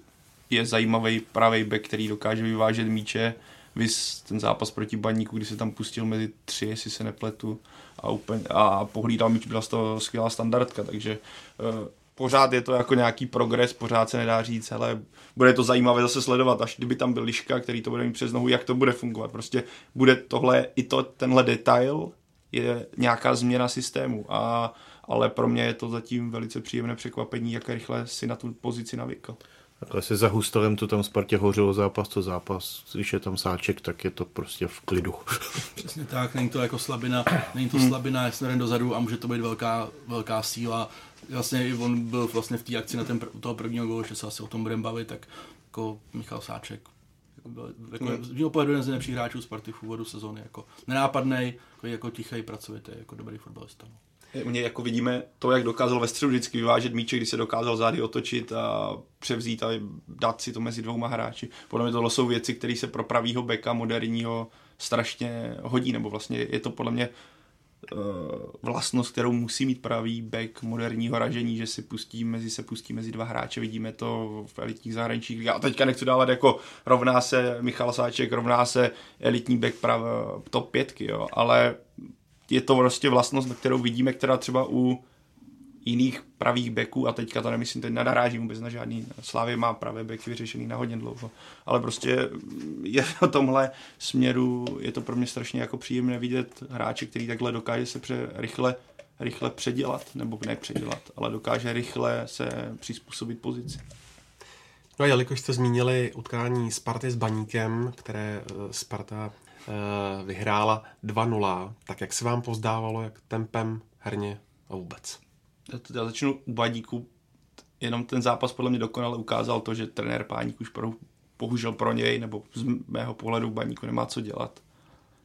je zajímavý pravý back, který dokáže vyvážet míče, vys ten zápas proti baníku, kdy se tam pustil mezi tři, jestli se nepletu, a, úplně, a pohlídal míč, byla toho skvělá standardka, takže uh, pořád je to jako nějaký progres, pořád se nedá říct, ale bude to zajímavé zase sledovat, až kdyby tam byl Liška, který to bude mít přes nohu, jak to bude fungovat. Prostě bude tohle, i to, tenhle detail je nějaká změna systému, a, ale pro mě je to zatím velice příjemné překvapení, jak rychle si na tu pozici navykl. Takhle se za Hustovem to tam Spartě hořilo zápas to zápas. Když je tam sáček, tak je to prostě v klidu. Přesně tak, není to jako slabina, není to slabina, je směrem dozadu a může to být velká, velká síla. Vlastně i on byl vlastně v té akci na ten, toho prvního gólu, že se asi o tom budeme bavit, tak jako Michal Sáček jako byl, jako, z mého pohledu jeden z nejlepších hráčů Sparty v úvodu sezóny. Jako nenápadný, jako, jako tichý, pracovitý, jako dobrý fotbalista. No. U něj jako vidíme to, jak dokázal ve středu vždycky vyvážet míče, když se dokázal zády otočit a převzít a dát si to mezi dvouma hráči. Podle mě tohle jsou věci, které se pro pravýho beka moderního strašně hodí, nebo vlastně je to podle mě uh, vlastnost, kterou musí mít pravý back moderního ražení, že si pustí mezi se pustí mezi dva hráče, vidíme to v elitních zahraničních ligách. A teďka nechci dávat jako rovná se Michal Sáček, rovná se elitní back prav, top pětky, jo, ale je to prostě vlastnost, kterou vidíme, která třeba u jiných pravých beků, a teďka to nemyslím, teď nadárážím vůbec na žádný, Slávě má pravé beky vyřešený na hodně dlouho, ale prostě je v tomhle směru, je to pro mě strašně jako příjemné vidět hráče, který takhle dokáže se pře, rychle, rychle předělat, nebo ne předělat, ale dokáže rychle se přizpůsobit pozici. No a jelikož jste zmínili utkání Sparty s Baníkem, které eh, Sparta vyhrála 2-0, tak jak se vám pozdávalo, jak tempem, herně a vůbec? Já, to, já začnu u Baníku. Jenom ten zápas podle mě dokonale ukázal to, že trenér Páník už pro, bohužel pro něj, nebo z mého pohledu Baníku nemá co dělat.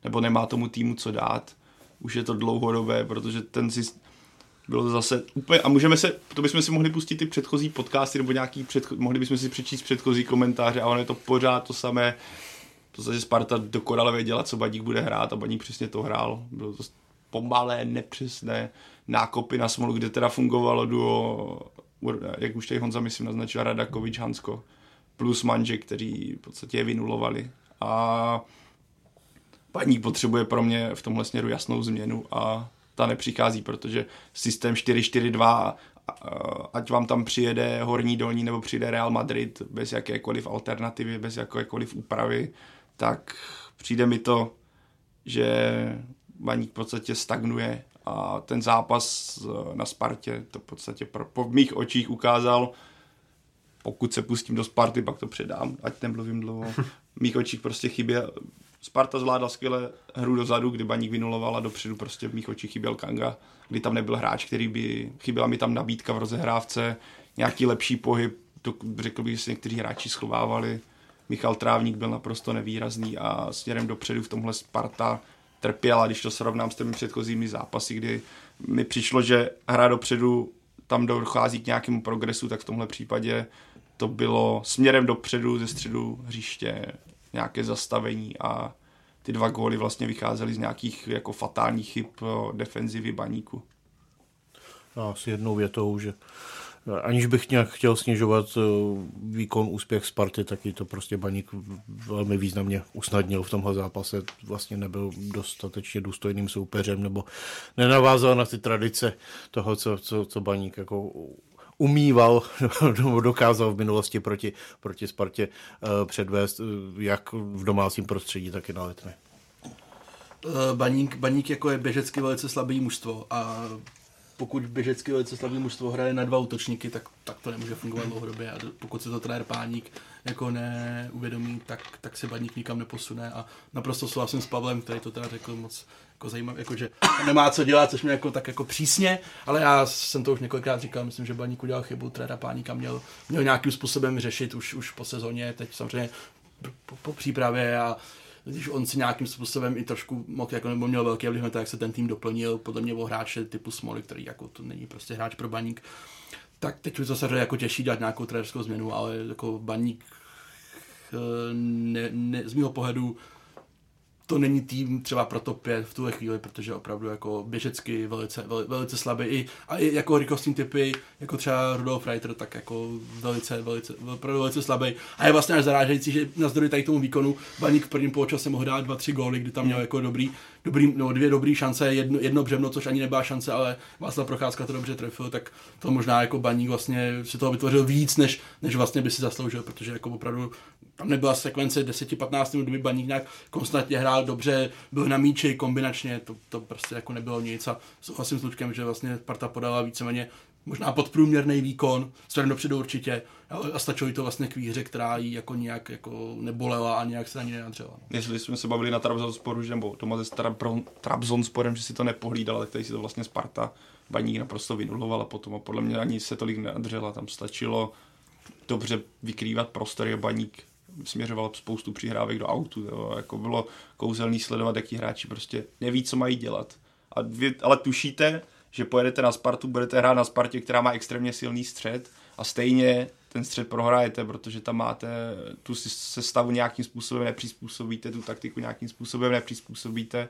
Nebo nemá tomu týmu co dát. Už je to dlouhodobé, protože ten si bylo to zase úplně, a můžeme se, to bychom si mohli pustit ty předchozí podcasty, nebo nějaký předcho, mohli bychom si přečíst předchozí komentáře a ono je to pořád to samé. To zase Sparta dokonale věděla, co Baník bude hrát a Baník přesně to hrál. Bylo to pomalé, nepřesné, nákopy na smolu, kde teda fungovalo duo, jak už tady Honza myslím naznačil, Radakovič, Hansko, plus Manže, kteří v podstatě je vynulovali. A paník potřebuje pro mě v tomhle směru jasnou změnu a ta nepřichází, protože systém 4-4-2, ať vám tam přijede Horní Dolní nebo přijde Real Madrid bez jakékoliv alternativy, bez jakékoliv úpravy, tak přijde mi to, že Baník v podstatě stagnuje a ten zápas eh, na Spartě to v podstatě pro, po mých očích ukázal, pokud se pustím do Sparty, pak to předám, ať nemluvím dlouho. V mých očích prostě chyběl, Sparta zvládla skvěle hru dozadu, kdy Baník vynulovala dopředu, prostě v mých očích chyběl Kanga, kdy tam nebyl hráč, který by, chyběla mi tam nabídka v rozehrávce, nějaký lepší pohyb, to, řekl bych, že se někteří hráči schovávali. Michal Trávník byl naprosto nevýrazný a směrem dopředu v tomhle Sparta trpěla, když to srovnám s těmi předchozími zápasy, kdy mi přišlo, že hra dopředu tam dochází k nějakému progresu, tak v tomhle případě to bylo směrem dopředu ze středu hřiště nějaké zastavení a ty dva góly vlastně vycházely z nějakých jako fatálních chyb defenzivy baníku. No, asi jednou větou, že aniž bych nějak chtěl snižovat eh, výkon, úspěch Sparty, tak to prostě Baník velmi významně usnadnil v tomhle zápase. Vlastně nebyl dostatečně důstojným soupeřem nebo nenavázal na ty tradice toho, co, co, co Baník jako umýval nebo dokázal v minulosti proti, proti Spartě uh, předvést, uh, jak v domácím prostředí, tak i na letné. Baník, baník jako je běžecky velice slabý mužstvo a pokud běžecky velice slavné mužstvo hraje na dva útočníky, tak, tak to nemůže fungovat dlouhodobě. A pokud se to trenér Páník jako neuvědomí, tak, tak se Baník nikam neposune. A naprosto souhlasím s Pavlem, který to teda řekl moc jako zajímavý, jako že nemá co dělat, což mě jako tak jako přísně, ale já jsem to už několikrát říkal, myslím, že Baník udělal chybu, trenéra Páníka měl, měl nějakým způsobem řešit už, už po sezóně, teď samozřejmě po, po přípravě a když on si nějakým způsobem i trošku mohl, jako nebo měl velký vliv na to, jak se ten tým doplnil, podle mě o hráče typu Smoly, který jako to není prostě hráč pro baník, tak teď už zase jako těší dát nějakou trenerskou změnu, ale jako baník eh, ne, ne, z mého pohledu to není tým třeba pro top 5 v tuhle chvíli, protože opravdu jako běžecky velice, velice, velice slabý i, a i jako rychlostní typy, jako třeba Rudolf Reiter, tak jako velice, velice, opravdu velice slabý. A je vlastně až zarážející, že na zdroji tady tomu výkonu Baník v prvním poločase mohl dát dva, tři góly, kdy tam měl jako dobrý, dobrý, no, dvě dobré šance, jedno, jedno břemno, což ani nebyla šance, ale Václav Procházka to dobře trefil, tak to možná jako baník vlastně si toho vytvořil víc, než, než vlastně by si zasloužil, protože jako opravdu tam nebyla sekvence 10-15 minut, kdyby baník nějak konstantně hrál dobře, byl na míči kombinačně, to, to prostě jako nebylo nic a souhlasím s Lučkem, že vlastně Sparta podala víceméně možná podprůměrný výkon, směrem dopředu určitě, a stačilo to vlastně k výhře, která jí jako nějak jako nebolela a nějak se ani nenadřela. No. Jestli jsme se bavili na Trabzonsporu, že, nebo Tomas s Trabzonsporem, že si to nepohlídal, tak tady si to vlastně Sparta baník naprosto vynulovala potom a podle mě ani se tolik nenadřela, tam stačilo dobře vykrývat prostory a baník směřoval spoustu přihrávek do autu, jo. jako bylo kouzelný sledovat, jaký hráči prostě neví, co mají dělat. A vy, ale tušíte, že pojedete na Spartu, budete hrát na Spartě, která má extrémně silný střed a stejně ten střed prohrajete, protože tam máte tu sestavu nějakým způsobem nepřizpůsobíte, tu taktiku nějakým způsobem nepřizpůsobíte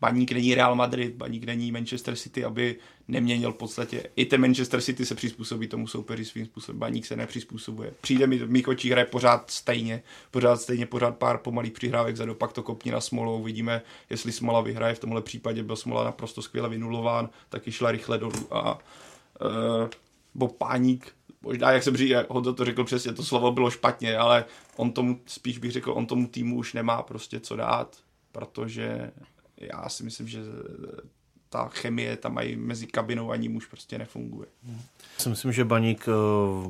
baník není Real Madrid, baník není Manchester City, aby neměnil v podstatě. I ten Manchester City se přizpůsobí tomu soupeři svým způsobem, baník se nepřizpůsobuje. Přijde mi v mých očích hraje pořád stejně, pořád stejně, pořád pár pomalých přihrávek za pak to kopní na Smolou, uvidíme, jestli Smola vyhraje, v tomhle případě byl Smola naprosto skvěle vynulován, taky šla rychle dolů a uh, bo páník možná, jak jsem říkal, Honza to řekl přesně, to slovo bylo špatně, ale on tomu, spíš bych řekl, on tomu týmu už nemá prostě co dát, protože já si myslím, že ta chemie tam mají mezi kabinou a ním už prostě nefunguje. Já si myslím, že Baník eh,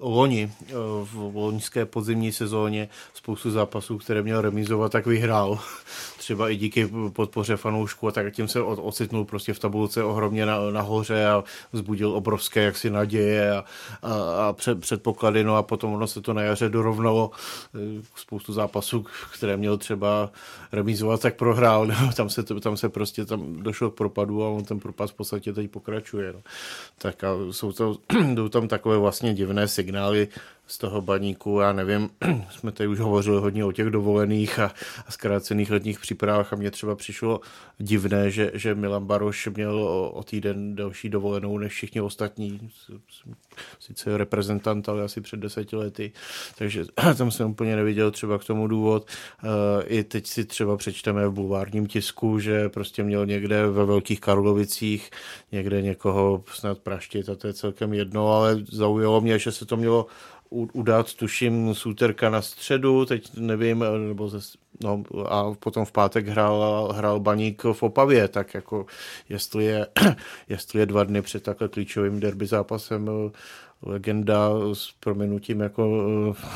loni eh, v loňské podzimní sezóně spoustu zápasů, které měl remizovat, tak vyhrál. Třeba i díky podpoře fanoušku a tak tím se ocitnul prostě v tabulce ohromně na, nahoře a vzbudil obrovské jaksi naděje a, a, a před, předpoklady. No a potom ono se to na jaře dorovnalo. Eh, spoustu zápasů, které měl třeba remizovat, tak prohrál. No, tam, se, tam se prostě tam došlo k propadu a on ten propad v podstatě teď pokračuje. No. Tak a jsou to, jdou tam takové vlastně divné signály signály z toho baníku, já nevím, jsme tady už hovořili hodně o těch dovolených a, a zkrácených letních přípravách a mně třeba přišlo divné, že, že Milan Baroš měl o, o týden delší dovolenou než všichni ostatní, sice reprezentant, ale asi před deseti lety, takže tam jsem úplně neviděl třeba k tomu důvod. E, I teď si třeba přečteme v bulvárním tisku, že prostě měl někde ve Velkých Karlovicích někde někoho snad praštit a to je celkem jedno, ale zaujalo mě, že se to mělo udat, tuším, z úterka na středu, teď nevím, nebo ze, no, a potom v pátek hrál, hrál Baník v Opavě, tak jako jestli je, jestli je dva dny před takhle klíčovým derby zápasem eh, legenda s proměnutím jako eh,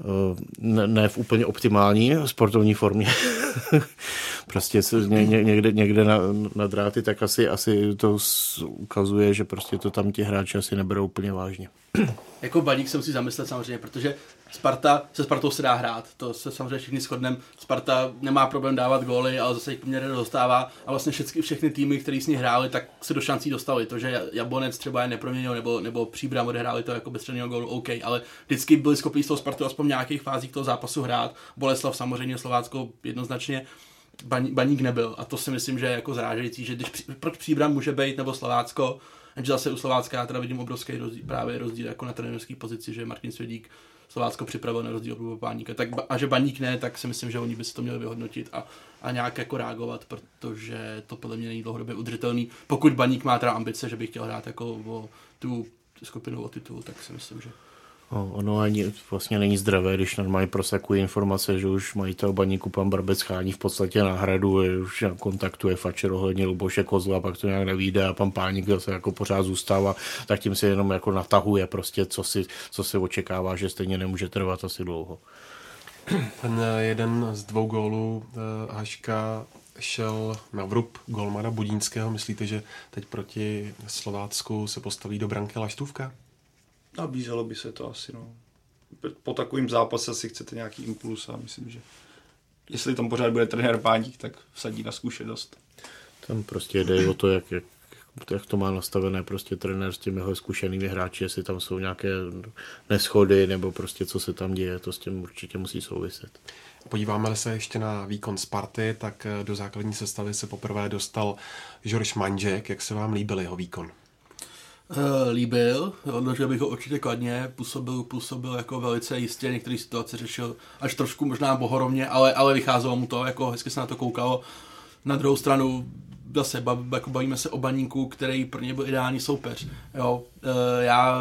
eh, ne, ne v úplně optimální sportovní formě. prostě ně, ně, někde, někde na, na dráty, tak asi, asi to ukazuje, že prostě to tam ti hráči asi neberou úplně vážně jako baník se musí zamyslet samozřejmě, protože Sparta, se Spartou se dá hrát, to se samozřejmě všichni shodneme. Sparta nemá problém dávat góly, ale zase jich poměrně dostává a vlastně všechny, všechny týmy, které s ní hráli, tak se do šancí dostali. To, že Jablonec třeba je neproměnil nebo, nebo Příbram odehráli to jako bez gólu, OK, ale vždycky byli schopni s tou Spartou aspoň nějakých fázích toho zápasu hrát. Boleslav samozřejmě, Slovácko jednoznačně, baník nebyl a to si myslím, že je jako zrážející, že když proč Příbram může být nebo Slovácko, Jenže zase u Slovácka já teda vidím obrovský rozdíl, právě rozdíl jako na trenerské pozici, že Martin Svědík Slovácko připravil na rozdíl od Baníka. Tak, a že Baník ne, tak si myslím, že oni by si to měli vyhodnotit a, a nějak jako reagovat, protože to podle mě není dlouhodobě udržitelný. Pokud Baník má teda ambice, že by chtěl hrát jako o tu skupinu o titul, tak si myslím, že No, ono ani vlastně není zdravé, když normálně prosakují informace, že už majitel baníku pan Barbec chání v podstatě na hradu, už kontaktuje Fačer ohledně Luboše Kozla, pak to nějak nevíde a pan Páník zase jako pořád zůstává, tak tím se jenom jako natahuje prostě, co si, co si očekává, že stejně nemůže trvat asi dlouho. Ten jeden z dvou gólů eh, Haška šel na vrub golmana Budínského. Myslíte, že teď proti Slovácku se postaví do branky Laštůvka? Nabízelo by se to asi, no. Po takovým zápase si chcete nějaký impuls a myslím, že jestli tam pořád bude trenér Páník, tak vsadí na zkušenost. Tam prostě jde o to, jak, jak, jak to má nastavené prostě trenér s těmi zkušenými hráči, jestli tam jsou nějaké neschody nebo prostě co se tam děje, to s tím určitě musí souviset. Podíváme se ještě na výkon Sparty, tak do základní sestavy se poprvé dostal Žorž Manžek. Jak se vám líbil jeho výkon? Uh, líbil, odložil bych ho určitě kladně, působil, působil jako velice jistě, některé situace řešil až trošku možná bohorovně, ale, ale vycházelo mu to, jako hezky se na to koukalo. Na druhou stranu zase bav, jako bavíme se o baníku, který pro ně byl ideální soupeř. Jo, uh, já,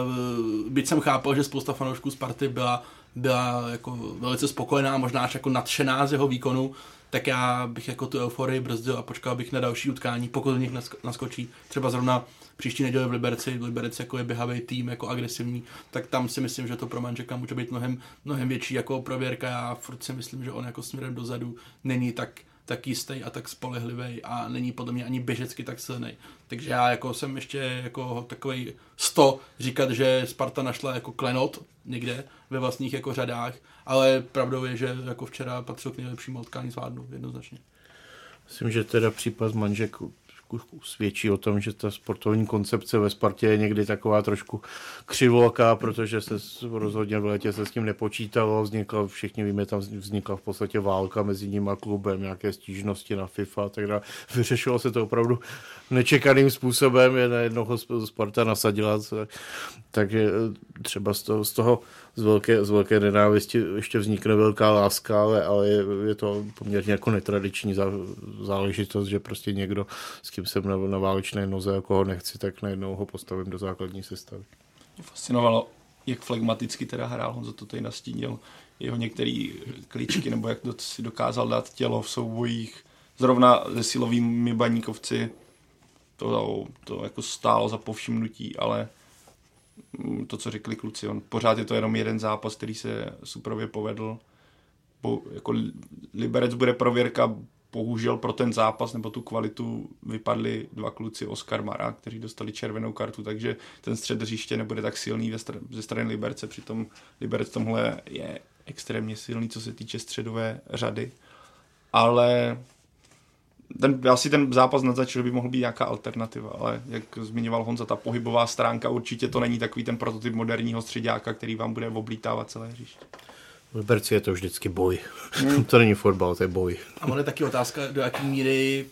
byť jsem chápal, že spousta fanoušků Sparty byla, byla jako velice spokojená, možná až jako nadšená z jeho výkonu, tak já bych jako tu euforii brzdil a počkal bych na další utkání, pokud do nich naskočí. Třeba zrovna příští neděli v Liberci, v Liberci jako je běhavý tým, jako agresivní, tak tam si myslím, že to pro Manžeka může být mnohem, mnohem větší jako prověrka. Já furt si myslím, že on jako směrem dozadu není tak, tak jistý a tak spolehlivý a není podle mě ani běžecky tak silný. Takže já jako jsem ještě jako takový 100 říkat, že Sparta našla jako klenot někde ve vlastních jako řadách, ale pravdou je, že jako včera patřil k nejlepšímu utkání zvládnu jednoznačně. Myslím, že teda případ Manžek svědčí o tom, že ta sportovní koncepce ve Spartě je někdy taková trošku křivoká, protože se rozhodně v létě se s tím nepočítalo, vznikla, všichni víme, tam vznikla v podstatě válka mezi ním a klubem, nějaké stížnosti na FIFA a tak dále. Vyřešilo se to opravdu nečekaným způsobem, je na jednoho Sparta nasadila, takže eh, třeba z toho, z toho z velké, z velké nenávisti ještě vznikne velká láska, ale, ale je, je to poměrně jako netradiční záležitost, že prostě někdo, s kým jsem na, na válečné noze, jako ho nechci, tak najednou ho postavím do základní sestavy. Mě fascinovalo, jak flegmaticky teda hrál, on za to tady nastínil jeho některé klíčky, nebo jak si dokázal dát tělo v soubojích, zrovna se silovými baníkovci, to, to jako stálo za povšimnutí, ale to, co řekli kluci. On pořád je to jenom jeden zápas, který se suprově povedl. Po, jako Liberec bude prověrka, bohužel pro ten zápas nebo tu kvalitu vypadli dva kluci Oskar Mara, kteří dostali červenou kartu, takže ten střed hřiště nebude tak silný ze strany Liberce, přitom Liberec tomhle je extrémně silný, co se týče středové řady. Ale ten, já si ten zápas naznačil, že by mohl být nějaká alternativa, ale jak zmiňoval Honza, ta pohybová stránka určitě to není takový ten prototyp moderního středáka, který vám bude oblítávat celé hřiště. V Liberci je to vždycky boj. Hmm. to není fotbal, to je boj. A ono je taky otázka, do jaké míry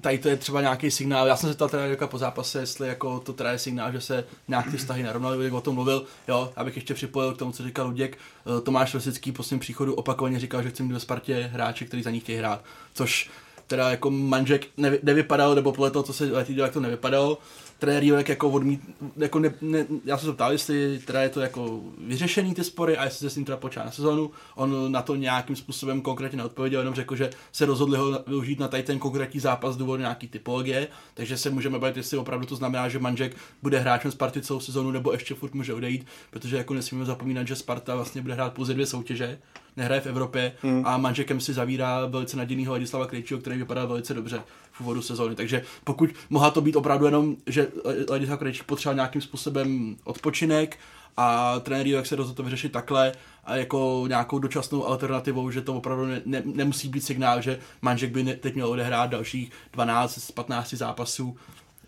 tady to je třeba nějaký signál. Já jsem se ptal teda po zápase, jestli jako to teda je signál, že se nějak ty vztahy narovnaly, jak o tom mluvil. Jo, abych ještě připojil k tomu, co říkal Luděk. Eh, Tomáš Rosický po svém příchodu opakovaně říkal, že chce mít ve Spartě hráče, který za ní chtějí hrát. Což teda jako manžek nevy, nevypadal, nebo podle toho, co se letí jak to nevypadalo. Trenér Jurek jako odmít, jako ne, ne, já jsem se ptal, jestli teda je to jako vyřešený ty spory a jestli se s ním teda počá na sezonu. On na to nějakým způsobem konkrétně neodpověděl, jenom řekl, že se rozhodli ho využít na tady ten konkrétní zápas z důvodu nějaký typologie, takže se můžeme bavit, jestli opravdu to znamená, že Manžek bude hráčem Sparty celou sezonu nebo ještě furt může odejít, protože jako nesmíme zapomínat, že Sparta vlastně bude hrát pouze dvě soutěže, nehraje v Evropě hmm. a manžekem si zavírá velice nadějného Ladislava Krejčího, který vypadá velice dobře v úvodu sezóny. Takže pokud mohla to být opravdu jenom, že Ladislav Krejčí potřeboval nějakým způsobem odpočinek a trenér jak se rozhodl to vyřešit takhle a jako nějakou dočasnou alternativou, že to opravdu ne, ne, nemusí být signál, že manžek by ne, teď měl odehrát dalších 12 z 15 zápasů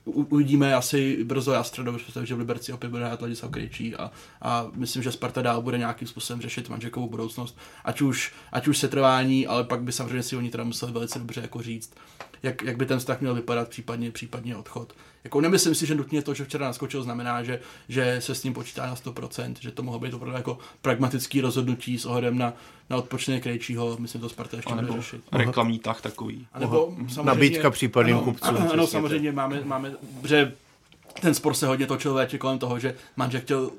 uvidíme asi brzo Jastredovi, že v Liberci opět bude hrát Ladislav Krejčí a, a myslím, že Sparta dál bude nějakým způsobem řešit manžekovou budoucnost, ať už, ať už setrvání, ale pak by samozřejmě si oni teda museli velice dobře jako říct, jak, jak by ten vztah měl vypadat, případně, případně odchod. Jako nemyslím si, že nutně to, že včera naskočil, znamená, že, že se s ním počítá na 100%, že to mohlo být opravdu jako pragmatický rozhodnutí s ohledem na, na odpočiny Krejčího, myslím, to Sparta ještě bude řešit. Reklamní tah takový. A nebo Nabídka případným kupcům. Ano, ano samozřejmě máme, máme, že ten spor se hodně točil véče kolem toho, že Manžek chtěl,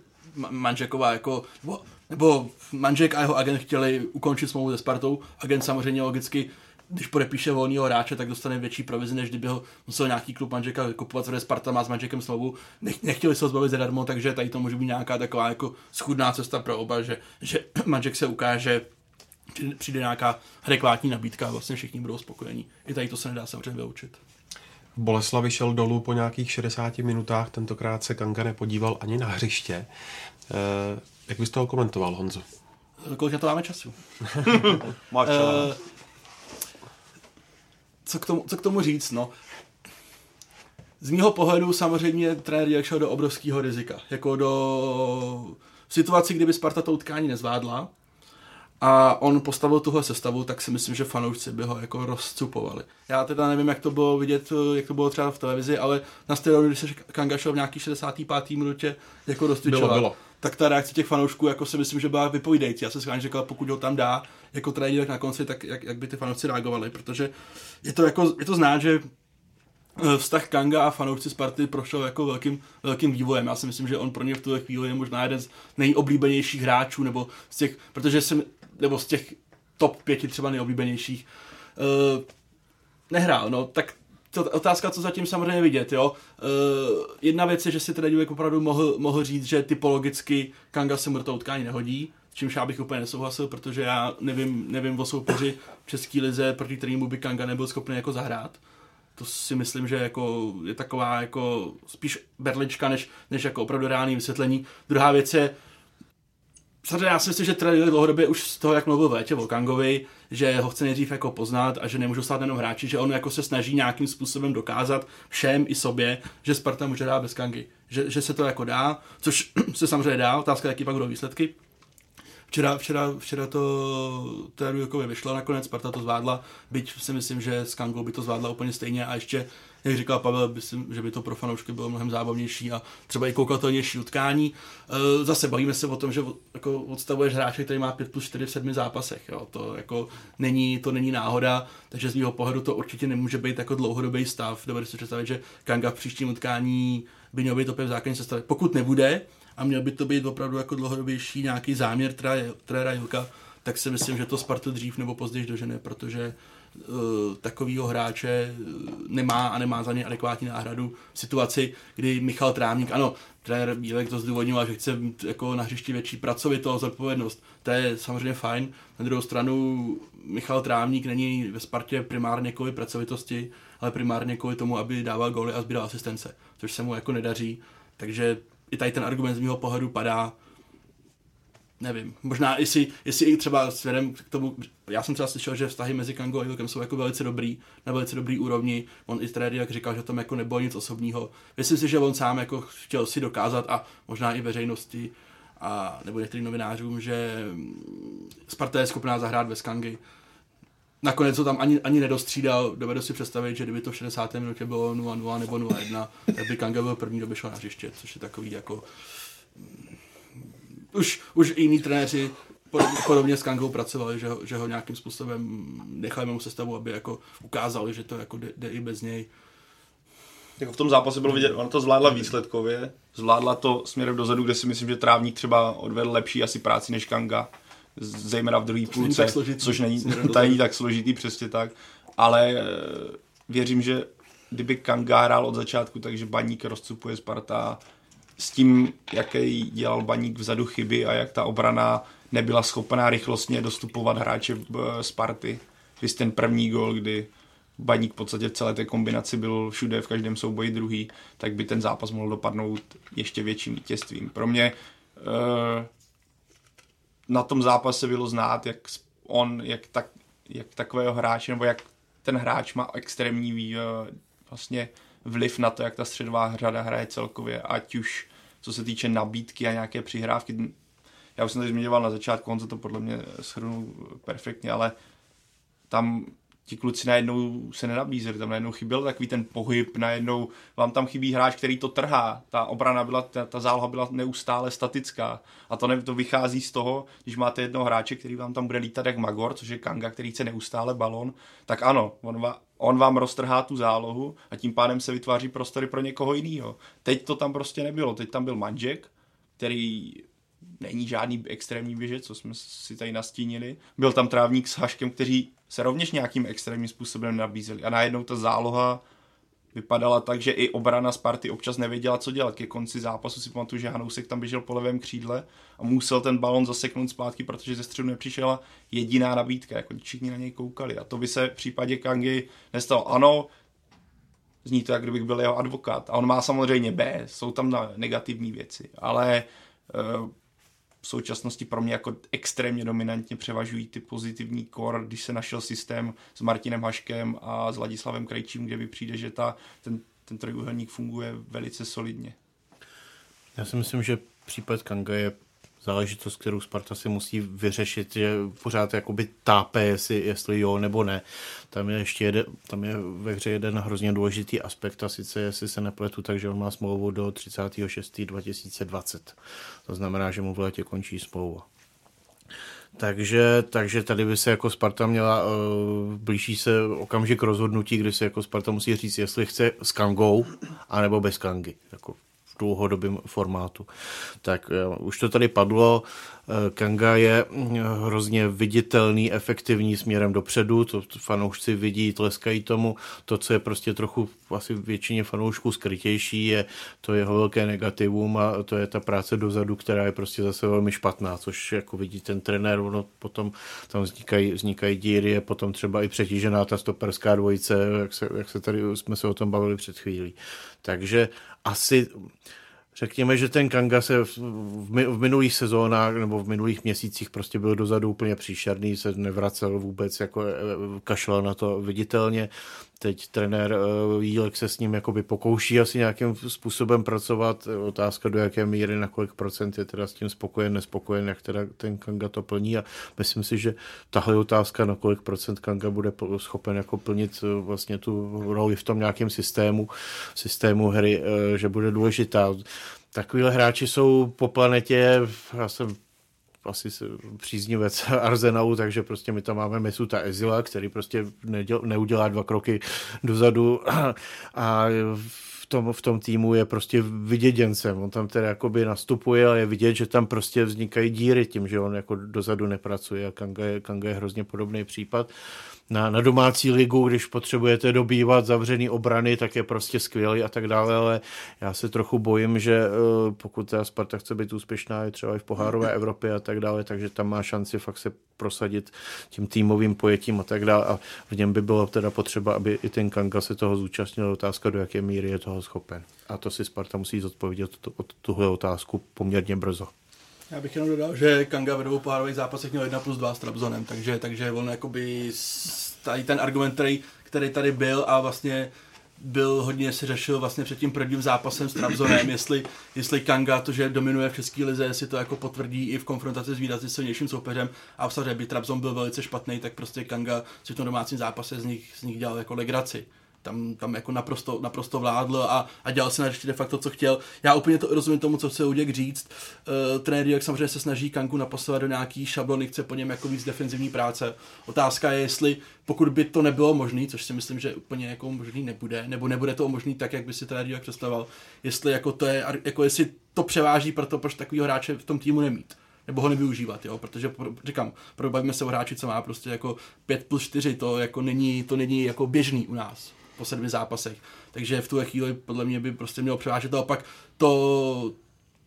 Manžeková jako, nebo, nebo Manžek a jeho agent chtěli ukončit smlouvu se Spartou. Agent samozřejmě logicky když podepíše volného hráče, tak dostane větší provizi, než kdyby ho musel nějaký klub manžeka kupovat, protože Sparta má s manžekem slovu. Nech, nechtěli se ho zbavit zadarmo, takže tady to může být nějaká taková jako schudná cesta pro oba, že, že manžek se ukáže, přijde nějaká adekvátní nabídka a vlastně všichni budou spokojení. I tady to se nedá samozřejmě vyučit. Boleslav šel dolů po nějakých 60 minutách, tentokrát se Kanga nepodíval ani na hřiště. E, jak bys toho komentoval, Honzo? Kolik na to máme času? Máš uh, co k, tomu, co k tomu říct, no. Z mýho pohledu samozřejmě trenér jak šel do obrovského rizika. Jako do situaci, kdyby Sparta to utkání nezvládla a on postavil tuhle sestavu, tak si myslím, že fanoušci by ho jako rozcupovali. Já teda nevím, jak to bylo vidět, jak to bylo třeba v televizi, ale na stadionu, když se Kanga šel v nějaký 65. minutě jako rozcvičovat, bylo, bylo. tak ta reakce těch fanoušků jako si myslím, že byla vypovídající. Já jsem si říkal, pokud ho tam dá jako trenér na konci, tak jak, jak by ty fanoušci reagovali, protože je to, jako, je to znát, že eh, vztah Kanga a fanoušci Sparty prošel jako velkým, velkým vývojem. Já si myslím, že on pro ně v tuhle chvíli je možná jeden z nejoblíbenějších hráčů, nebo z těch, protože jsem, nebo z těch top pěti třeba nejoblíbenějších, uh, nehrál. No, tak to otázka, co zatím samozřejmě vidět, jo. Uh, jedna věc je, že si teda Divek opravdu mohl, mohl říct, že typologicky Kanga se toho utkání nehodí, čímž já bych úplně nesouhlasil, protože já nevím, nevím o soupeři v České lize, proti kterému by Kanga nebyl schopný jako zahrát. To si myslím, že jako je taková jako spíš berlička, než, než jako opravdu reálný vysvětlení. Druhá věc je, Samozřejmě já si myslím, že trenér dlouhodobě už z toho, jak mluvil Vétě o Kangovi, že ho chce nejdřív jako poznat a že nemůžou stát jenom hráči, že on jako se snaží nějakým způsobem dokázat všem i sobě, že Sparta může dát bez Kangy. Že, že se to jako dá, což se samozřejmě dá, otázka, jaký pak budou výsledky. Včera, včera, včera to jako vyšlo, nakonec Sparta to zvládla, byť si myslím, že s Kangou by to zvládla úplně stejně a ještě jak říkal Pavel, myslím, že by to pro fanoušky bylo mnohem zábavnější a třeba i koukatelnější utkání. E, zase bavíme se o tom, že jako odstavuješ hráče, který má 5 plus 4 v 7 zápasech. Jo. To, jako není, to není náhoda, takže z mého pohledu to určitě nemůže být jako dlouhodobý stav. Dovedu si představit, že Kanga v příštím utkání by měl být opět v základní sestavě. Pokud nebude, a měl by to být opravdu jako dlouhodobější nějaký záměr trenéra Julka, tak si myslím, že to Spartu dřív nebo později dožene, protože uh, takovýho hráče eh, nemá a nemá za ně adekvátní náhradu v situaci, kdy Michal Trávník, ano, trenér Bílek to zdůvodnil, že chce mít jako na hřišti větší pracovitost, zodpovědnost. To je samozřejmě fajn. Na druhou stranu Michal Trávník není ve Spartě primárně kvůli pracovitosti, ale primárně kvůli tomu, aby dával góly a sbíral asistence, což se mu jako nedaří. Takže i tady ten argument z mého pohledu padá nevím, možná jestli, jestli i třeba směrem k tomu, já jsem třeba slyšel, že vztahy mezi Kango a Ilkem jsou jako velice dobrý, na velice dobrý úrovni, on i trenér jak říkal, že tam jako nebylo nic osobního. Myslím si, že on sám jako chtěl si dokázat a možná i veřejnosti a nebo některým novinářům, že Sparta je schopná zahrát bez Kangy. Nakonec to tam ani, ani nedostřídal, dovedu si představit, že kdyby to v 60. minutě bylo 0-0 nebo 0-1, tak by Kanga byl první, kdo by šel na hřiště, což je takový jako už, už jiní trenéři podobně, podobně s Kangou pracovali, že ho, že ho nějakým způsobem nechali mu sestavu, aby jako ukázali, že to jako jde, jde i bez něj. Jako v tom zápase bylo vidět, ona to zvládla výsledkově, zvládla to směrem dozadu, kde si myslím, že Trávník třeba odvedl lepší asi práci než Kanga, zejména v druhé půlce, což není, to není tak složitý, přesně tak, ale eh, věřím, že kdyby Kanga hrál od začátku, takže Baník rozcupuje Sparta s tím, jaký dělal baník vzadu chyby a jak ta obrana nebyla schopná rychlostně dostupovat hráče Sparty. Vy ten první gol, kdy baník v podstatě v celé té kombinaci byl všude v každém souboji druhý, tak by ten zápas mohl dopadnout ještě větším vítězstvím. Pro mě uh, na tom zápase bylo znát, jak on, jak, tak, jak takového hráče, nebo jak ten hráč má extrémní uh, vlastně vliv na to, jak ta středová řada hraje celkově, ať už co se týče nabídky a nějaké přihrávky. Já už jsem to zmiňoval na začátku, on se to podle mě shrnul perfektně, ale tam ti kluci najednou se nenabízeli, tam najednou chyběl takový ten pohyb, najednou vám tam chybí hráč, který to trhá. Ta obrana byla, ta, ta záloha byla neustále statická. A to, ne, to vychází z toho, když máte jednoho hráče, který vám tam bude lítat jak Magor, což je Kanga, který chce neustále balon, tak ano, on, va, on vám roztrhá tu zálohu a tím pádem se vytváří prostory pro někoho jiného. Teď to tam prostě nebylo. Teď tam byl Manžek, který není žádný extrémní běžec, co jsme si tady nastínili. Byl tam trávník s Haškem, kteří se rovněž nějakým extrémním způsobem nabízeli. A najednou ta záloha vypadala tak, že i obrana Sparty občas nevěděla, co dělat. Ke konci zápasu si pamatuju, že Hanousek tam běžel po levém křídle a musel ten balon zaseknout zpátky, protože ze středu nepřišla jediná nabídka, jako všichni na něj koukali. A to by se v případě Kangy nestalo. Ano, zní to, jak kdybych byl jeho advokát. A on má samozřejmě B, jsou tam negativní věci, ale uh, v současnosti pro mě jako extrémně dominantně převažují ty pozitivní kor, když se našel systém s Martinem Haškem a s Ladislavem Krejčím, kde mi přijde, že ta, ten, ten trojuhelník funguje velice solidně. Já si myslím, že případ Kanga je záležitost, kterou Sparta si musí vyřešit, že pořád jakoby tápe, jestli, jestli jo nebo ne. Tam je ještě jeden, tam je ve hře jeden hrozně důležitý aspekt a sice, jestli se nepletu, takže on má smlouvu do 36.2020. To znamená, že mu v létě končí smlouva. Takže, takže tady by se jako Sparta měla, uh, blíží se okamžik rozhodnutí, kdy se jako Sparta musí říct, jestli chce s Kangou, anebo bez Kangy. Jako dlouhodobém formátu. Tak uh, už to tady padlo, uh, Kanga je mm, hrozně viditelný, efektivní směrem dopředu, to fanoušci vidí, tleskají tomu. To, co je prostě trochu asi většině fanoušků skrytější, je to jeho velké negativum a to je ta práce dozadu, která je prostě zase velmi špatná, což jako vidí ten trenér, ono potom tam vznikají, vznikají díry, je potom třeba i přetížená ta stoperská dvojice, jak se, jak se tady jsme se o tom bavili před chvílí. Takže asi Řekněme, že ten Kanga se v, v minulých sezónách nebo v minulých měsících prostě byl dozadu úplně příšerný, se nevracel vůbec, jako e, kašlal na to viditelně. Teď trenér uh, Jílek se s ním jakoby pokouší asi nějakým způsobem pracovat. Otázka, do jaké míry, na kolik procent je teda s tím spokojen, nespokojen, jak teda ten Kanga to plní. A myslím si, že tahle otázka, na kolik procent Kanga bude schopen jako plnit uh, vlastně tu roli v tom nějakém systému, systému hry, uh, že bude důležitá. Takovýhle hráči jsou po planetě, já jsem asi příznivec Arsenalu, takže prostě my tam máme Mesuta Ezila, který prostě neděl, neudělá dva kroky dozadu a v tom, v tom týmu je prostě vyděděncem. On tam teda jakoby nastupuje a je vidět, že tam prostě vznikají díry tím, že on jako dozadu nepracuje a Kanga je, Kanga je hrozně podobný případ na, na domácí ligu, když potřebujete dobývat zavřený obrany, tak je prostě skvělý a tak dále, ale já se trochu bojím, že eh, pokud ta Sparta chce být úspěšná je třeba i v pohárové Evropě a tak dále, takže tam má šanci fakt se prosadit tím týmovým pojetím a tak dále a v něm by bylo teda potřeba, aby i ten Kanga se toho zúčastnil, otázka do jaké míry je toho schopen. A to si Sparta musí zodpovědět tuhle otázku poměrně brzo. Já bych jenom dodal, že Kanga ve dvou pohárových zápasech měl 1 plus 2 s Trabzonem, takže, takže on jakoby tady ten argument, který, který tady byl a vlastně byl hodně se řešil vlastně před tím prvním zápasem s Trabzonem, jestli, jestli Kanga, to, že dominuje v České lize, jestli to jako potvrdí i v konfrontaci s výrazně silnějším soupeřem. A v by Trabzon byl velice špatný, tak prostě Kanga si v tom domácím zápase z nich, z nich dělal jako legraci tam, tam jako naprosto, naprosto vládl a, a dělal si na de facto, co chtěl. Já úplně to rozumím tomu, co chce Uděk říct. Uh, trenér jak samozřejmě se snaží Kanku napasovat do nějaký šablony, chce po něm jako víc defenzivní práce. Otázka je, jestli pokud by to nebylo možné, což si myslím, že úplně jako možný nebude, nebo nebude to možný tak, jak by si trenér jak představoval, jestli jako to je, jako jestli to převáží proto, proč takového hráče v tom týmu nemít nebo ho nevyužívat, jo, protože říkám, probavíme se o hráči, co má prostě jako 5 plus 4, to jako není, to není jako běžný u nás po sedmi zápasech. Takže v tu chvíli podle mě by prostě mělo převážet a opak to,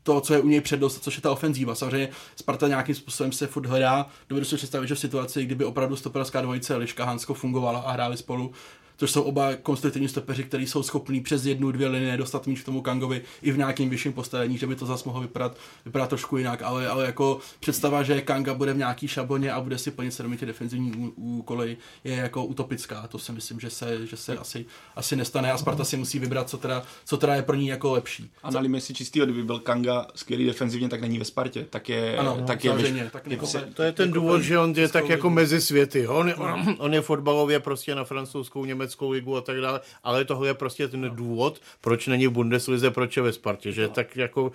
to, co je u něj přednost, což je ta ofenzíva. Samozřejmě Sparta nějakým způsobem se furt hledá. Dovedu si představit, že v situaci, kdyby opravdu stoperská dvojice Liška Hansko fungovala a hráli spolu, což jsou oba konstruktivní stopeři, kteří jsou schopní přes jednu, dvě linie dostat míč k tomu Kangovi i v nějakém vyšším postavení, že by to zase mohlo vypadat, vypadat trošku jinak, ale, ale jako představa, že Kanga bude v nějaký šabloně a bude si plnit se tě defenzivní úkoly, je jako utopická. To si myslím, že se, že se asi, asi nestane a Sparta si musí vybrat, co teda, co teda je pro ní jako lepší. A nalíme si čistýho, kdyby byl Kanga skvělý defenzivně, tak není ve Spartě. Tak je, ano, tak je, je tak jako, to je ten jako důvod, že on je tak jako mezi světy. On, on, on je fotbalově prostě na francouzskou, německou německou ligu a tak dále, ale tohle je prostě ten důvod, proč není v Bundeslize, proč je ve Spartě, že tak jako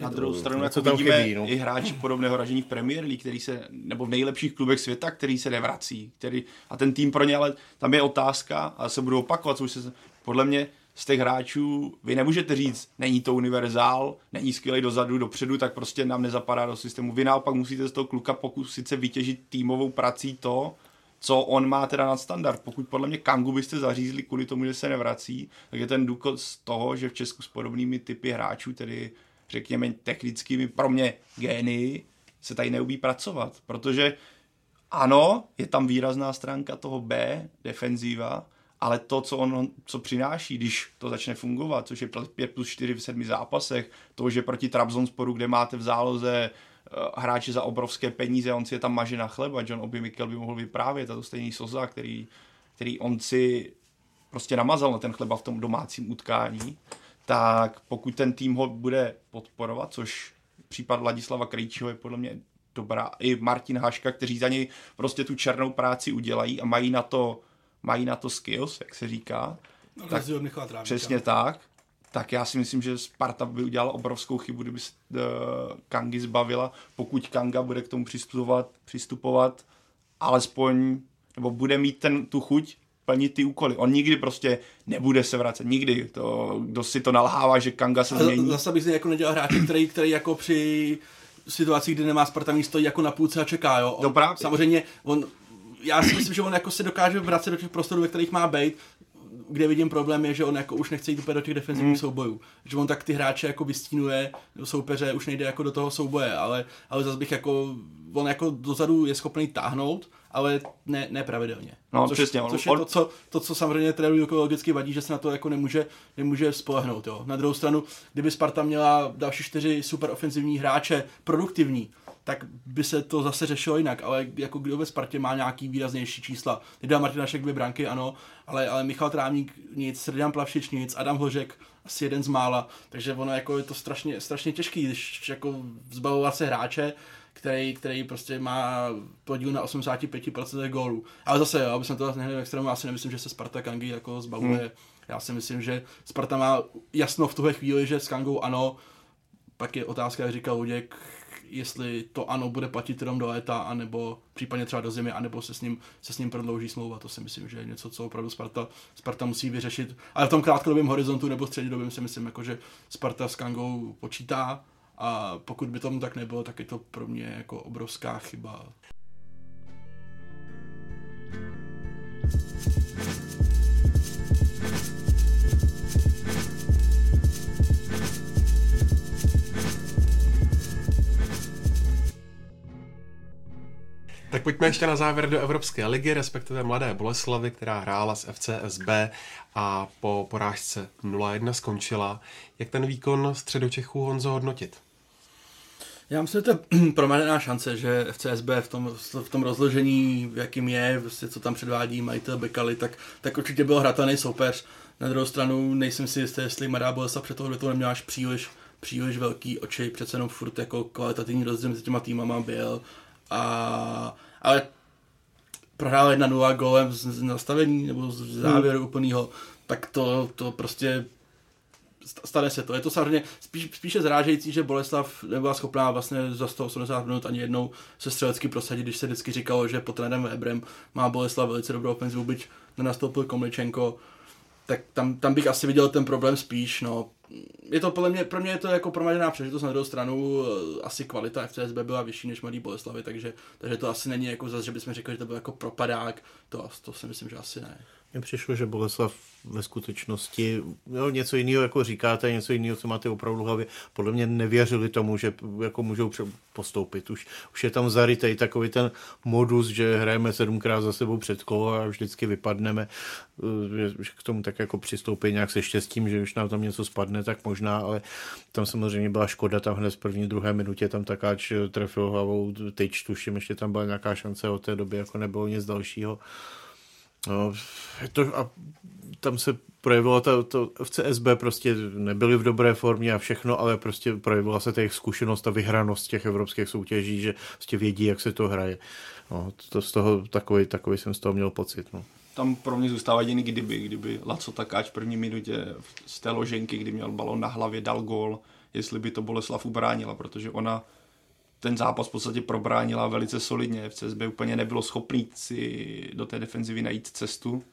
na druhou stranu jako tam vidíme chybí, no. i hráči podobného ražení v Premier League, který se, nebo v nejlepších klubech světa, který se nevrací. Který, a ten tým pro ně, ale tam je otázka, a se budou opakovat, což se podle mě z těch hráčů, vy nemůžete říct, není to univerzál, není skvělý dozadu, dopředu, tak prostě nám nezapadá do systému. Vy naopak musíte z toho kluka pokusit se vytěžit týmovou prací to, co on má teda nad standard. Pokud podle mě Kangu byste zařízli kvůli tomu, že se nevrací, tak je ten důkaz toho, že v Česku s podobnými typy hráčů, tedy řekněme technickými, pro mě génii, se tady neubí pracovat, protože ano, je tam výrazná stránka toho B, defenzíva, ale to, co on co přináší, když to začne fungovat, což je 5 plus 4 v sedmi zápasech, to, že proti Trabzonsporu, kde máte v záloze hráči za obrovské peníze, on si je tam maže na chleba, John Obi Mikel by mohl vyprávět, a to stejný Soza, který, který on si prostě namazal na ten chleba v tom domácím utkání, tak pokud ten tým ho bude podporovat, což případ Ladislava Krejčího je podle mě dobrá. I Martin Haška, kteří za něj prostě tu černou práci udělají a mají na to, mají na to skills, jak se říká. No, tak, přesně tak. Tak já si myslím, že Sparta by udělala obrovskou chybu, kdyby se uh, Kangy zbavila, pokud Kanga bude k tomu přistupovat, přistupovat alespoň, nebo bude mít ten, tu chuť plnit ty úkoly. On nikdy prostě nebude se vracet, nikdy. To, kdo si to nalhává, že Kanga se změní. Zase bych jako nedělal hráče, který, který jako při situaci, kdy nemá Sparta místo, jako na půlce a čeká, jo. On, právě. samozřejmě, on, já si myslím, že on jako se dokáže vracet do těch prostorů, ve kterých má být, kde vidím problém je, že on jako už nechce jít úplně do těch defenzivních mm. soubojů. Že on tak ty hráče jako vystínuje soupeře, už nejde jako do toho souboje, ale, ale zase bych jako, on jako dozadu je schopný táhnout, ale ne, ne pravidelně. No, což, přesně. Což je to co, to, co samozřejmě trenéru jako logicky vadí, že se na to jako nemůže, nemůže spolehnout. Jo. Na druhou stranu, kdyby Sparta měla další čtyři super ofenzivní hráče, produktivní, tak by se to zase řešilo jinak, ale jako kdo ve Spartě má nějaký výraznější čísla. Teď Martinašek dvě branky, ano, ale, ale Michal Trávník nic, Srdian Plavšič nic, Adam Hořek asi jeden z mála, takže ono jako je to strašně, strašně těžký, když jako zbavovat se hráče, který, který prostě má podíl na 85% gólů. Ale zase, jo, aby jsem to zase nehnul extrému, já si nemyslím, že se Sparta Kangy jako zbavuje. Hmm. Já si myslím, že Sparta má jasno v tuhle chvíli, že s Kangou ano, pak je otázka, jak říkal Luděk, jestli to ano bude platit jenom do léta, anebo případně třeba do zimy, anebo se s ním, se s ním prodlouží smlouva. To si myslím, že je něco, co opravdu Sparta, Sparta musí vyřešit. Ale v tom krátkodobém horizontu nebo střednědobém si myslím, jako, že Sparta s Kangou počítá a pokud by tomu tak nebylo, tak je to pro mě jako obrovská chyba. Tak pojďme ještě na závěr do Evropské ligy, respektive Mladé Boleslavy, která hrála s FCSB a po porážce 0-1 skončila. Jak ten výkon středočechů Honzo hodnotit? Já myslím, že to je promarněná šance, že FCSB v tom, v tom rozložení, jakým je, vlastně, co tam předvádí majitel Bekali, tak, tak určitě byl hratelný soupeř. Na druhou stranu nejsem si jistý, jestli Mladá Boleslav před toho to neměla až příliš, příliš velký oči, přece jenom furt jako kvalitativní rozdíl mezi těma týmama byl. A, ale prohrál 1-0 golem z nastavení nebo z závěru hmm. úplného, tak to, to prostě stane se to. Je to samozřejmě spíš, spíše zrážející, že Boleslav nebyla schopná vlastně za 180 minut ani jednou se střelecky prosadit, když se vždycky říkalo, že pod trenérem Ebrem má Boleslav velice dobrou ofenzivu, byť nenastoupil Komličenko, tak tam, tam bych asi viděl ten problém spíš, no. Je to podle mě, pro mě je to jako promaděná přežitost na druhou stranu, eh, asi kvalita FCSB byla vyšší než Mladý Boleslavy, takže, takže to asi není jako zase, že bychom řekli, že to byl jako propadák, to, to si myslím, že asi ne. Mně přišlo, že Boleslav ve skutečnosti no, něco jiného, jako říkáte, něco jiného, co máte opravdu v hlavě. Podle mě nevěřili tomu, že jako můžou postoupit. Už, už je tam zarytej takový ten modus, že hrajeme sedmkrát za sebou před kolo a vždycky vypadneme. Eh, že k tomu tak jako přistoupit nějak se štěstím, že už nám tam něco spadne, tak možná, ale tam samozřejmě byla škoda, tam hned v první, druhé minutě tam takáč trefil hlavou tyč, tuším, ještě tam byla nějaká šance od té doby, jako nebylo nic dalšího. No, to, a tam se projevilo to, to v CSB prostě nebyli v dobré formě a všechno, ale prostě projevila se těch zkušenost a vyhranost těch evropských soutěží, že prostě vědí, jak se to hraje. No, to z toho takový, takový jsem z toho měl pocit. No. Tam pro mě zůstává jediný kdyby, kdyby Laco Takáč v první minutě z té loženky, kdy měl balon na hlavě, dal gól, jestli by to Boleslav ubránila, protože ona ten zápas v podstatě probránila velice solidně. CSB úplně nebylo schopný si do té defenzivy najít cestu,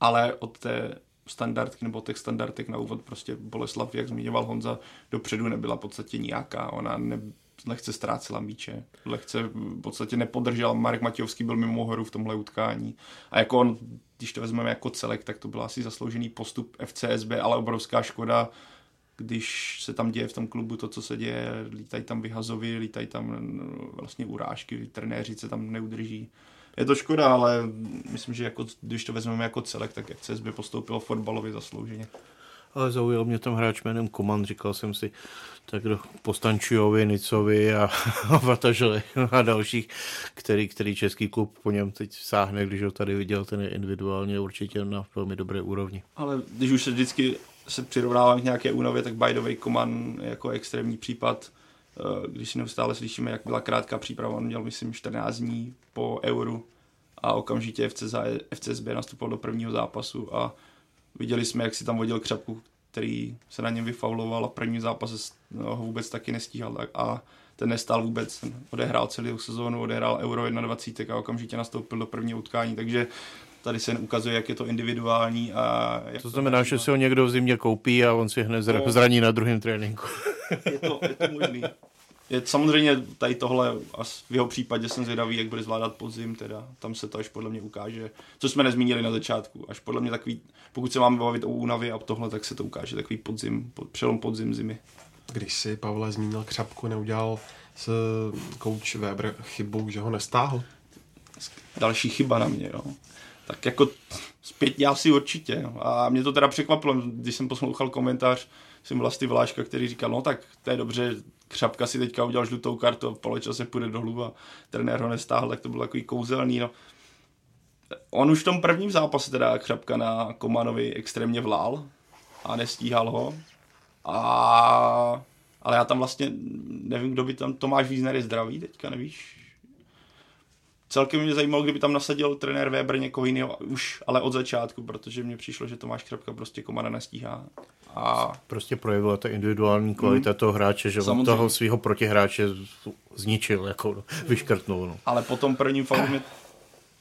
ale od té standardky nebo těch standardek na úvod prostě Boleslav, jak zmiňoval Honza, dopředu nebyla v podstatě nějaká. Ona ne, lehce ztrácela míče, lehce v podstatě nepodržel. Marek Matějovský byl mimo hru v tomhle utkání. A jako on, když to vezmeme jako celek, tak to byl asi zasloužený postup FCSB, ale obrovská škoda, když se tam děje v tom klubu to, co se děje, lítají tam vyhazovi, lítají tam vlastně urážky, trenéři se tam neudrží. Je to škoda, ale myslím, že jako, když to vezmeme jako celek, tak jak CSB postoupilo fotbalově zaslouženě. Ale zaujal mě tam hráč jménem Koman, říkal jsem si, tak do Postančujovi, Nicovi a, Vataželi a dalších, který, který český klub po něm teď sáhne, když ho tady viděl, ten je individuálně určitě na velmi dobré úrovni. Ale když už se vždycky se přirovnávám k nějaké únavě, tak by the way Koman jako extrémní případ. Eh, když si neustále slyšíme, jak byla krátká příprava, on měl, myslím, 14 dní po euru a okamžitě FC FCSB nastupoval do prvního zápasu a viděli jsme, jak si tam vodil křapku, který se na něm vyfauloval a první zápas no, ho vůbec taky nestíhal. A ten nestál vůbec, odehrál celou sezónu, odehrál Euro 21 a okamžitě nastoupil do prvního utkání, takže tady se ukazuje, jak je to individuální. A jak to znamená, to že si ho někdo v zimě koupí a on si hned no, zraní na druhém tréninku. je, to, je to možný. Je samozřejmě tady tohle, a v jeho případě jsem zvědavý, jak bude zvládat podzim, teda tam se to až podle mě ukáže, co jsme nezmínili na začátku, až podle mě takový, pokud se máme bavit o únavě a tohle, tak se to ukáže takový podzim, pod, přelom podzim zimy. Když si Pavle zmínil křapku, neudělal s kouč Weber chybu, že ho nestáhl? Další chyba na mě, jo. Tak jako zpětně asi určitě. A mě to teda překvapilo, když jsem poslouchal komentář jsem vlastně Vláška, který říkal, no tak to je dobře, Křapka si teďka udělal žlutou kartu, v poločase půjde dolů a trenér ho nestáhl, tak to bylo takový kouzelný. No. On už v tom prvním zápase teda Křapka na Komanovi extrémně vlál a nestíhal ho. A... Ale já tam vlastně nevím, kdo by tam, Tomáš Vízner je zdravý teďka, nevíš? Celkem mě zajímalo, kdyby tam nasadil trenér Weber někoho jiného už, ale od začátku, protože mně přišlo, že Tomáš Křapka prostě Komana nestíhá. A... Prostě projevila ta individuální kvalita hmm. toho hráče, že on toho svého protihráče zničil, jako no, vyškrtnul. No. Ale potom prvním faulu mě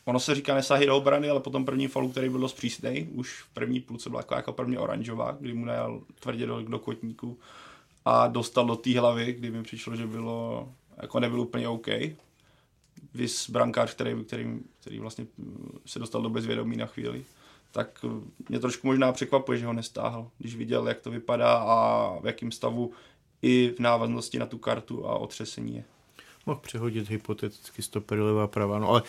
Ono se říká nesahy do obrany, ale potom první falu, který byl dost přísný, už v první půlce byla jako, jako první oranžová, kdy mu najal tvrdě do, do kotníku a dostal do té hlavy, kdy mi přišlo, že bylo, jako nebyl úplně OK. Vys brankář, který, který, který vlastně se dostal do bezvědomí na chvíli tak mě trošku možná překvapuje, že ho nestáhl, když viděl, jak to vypadá a v jakém stavu i v návaznosti na tu kartu a otřesení je. Mohl přehodit hypoteticky stopery levá pravá, no ale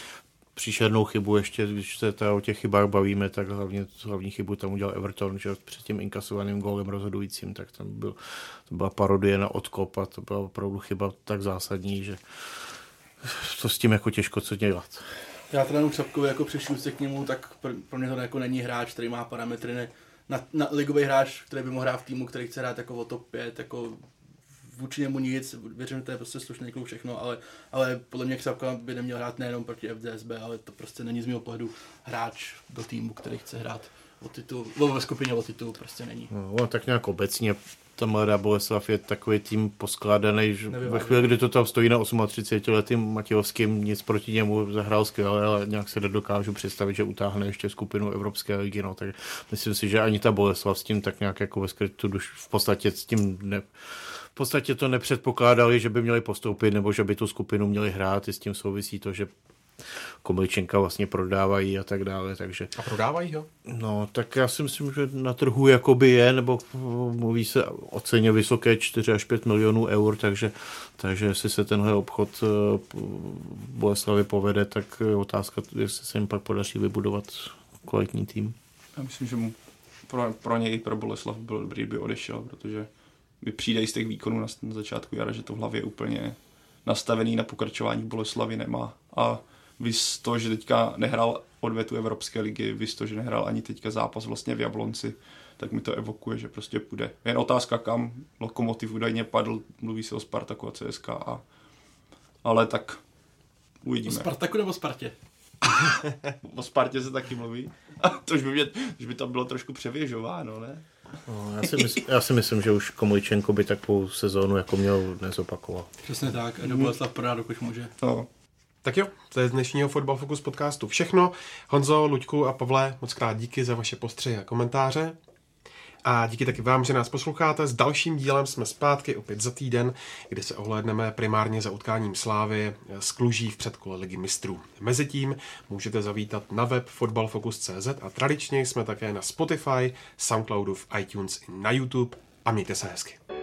příšernou chybu ještě, když se teda o těch chybách bavíme, tak hlavně hlavní chybu tam udělal Everton, že před tím inkasovaným gólem rozhodujícím, tak tam byl, to byla parodie na odkop a to byla opravdu chyba tak zásadní, že to s tím jako těžko co dělat já trénu Třapkovi jako přešlu se k němu, tak pro, mě to jako není hráč, který má parametry ne, na, na ligový hráč, který by mohl hrát v týmu, který chce hrát jako o top 5, jako vůči němu nic, věřím, že to je prostě slušný klub všechno, ale, ale podle mě Křapka by neměl hrát nejenom proti FDSB, ale to prostě není z mého pohledu hráč do týmu, který chce hrát o titul, ve skupině o titul prostě není. No, tak nějak obecně ta mladá Boleslav je takový tým poskládaný, že ve chvíli, kdy to tam stojí na 38 letým Matějovským, nic proti němu zahrál skvěle, ale nějak se nedokážu představit, že utáhne ještě skupinu Evropské ligy, no, tak myslím si, že ani ta Boleslav s tím tak nějak jako ve skrytu duš v podstatě s tím ne, v podstatě to nepředpokládali, že by měli postoupit nebo že by tu skupinu měli hrát. I s tím souvisí to, že Komličenka vlastně prodávají a tak dále, takže... A prodávají ho? No, tak já si myslím, že na trhu jakoby je, nebo mluví se o ceně vysoké 4 až 5 milionů eur, takže, takže jestli se tenhle obchod eh, Boleslavy povede, tak je otázka, jestli se jim pak podaří vybudovat kvalitní tým. Já myslím, že mu pro, pro něj, pro Boleslav byl dobrý, by odešel, protože by přijde z těch výkonů na, na začátku jara, že to v hlavě úplně nastavený na pokračování Boleslavy nemá. A Vys to, že teďka nehrál odvetu Evropské ligy, vys to, že nehrál ani teďka zápas vlastně v Jablonci, tak mi to evokuje, že prostě půjde. Jen otázka kam, Lokomotiv údajně padl, mluví se o Spartaku a CSK, a, ale tak uvidíme. O Spartaku nebo Spartě? o Spartě se taky mluví. A to už by, mě, už by to bylo trošku převěžováno, ne? No, já, si mysl, já si myslím, že už Komojčenko by takovou sezónu jako měl nezopakovat. Přesně tak, a do Boleslav prodá, dokud může. No. Tak jo, to je z dnešního Fotbal Focus podcastu všechno. Honzo, Luďku a Pavle, moc krát díky za vaše postřehy a komentáře. A díky taky vám, že nás posloucháte. S dalším dílem jsme zpátky opět za týden, kde se ohlédneme primárně za utkáním slávy s Kluží v předkole Ligy mistrů. Mezitím můžete zavítat na web fotbalfocus.cz a tradičně jsme také na Spotify, Soundcloudu, v iTunes i na YouTube. A mějte se hezky.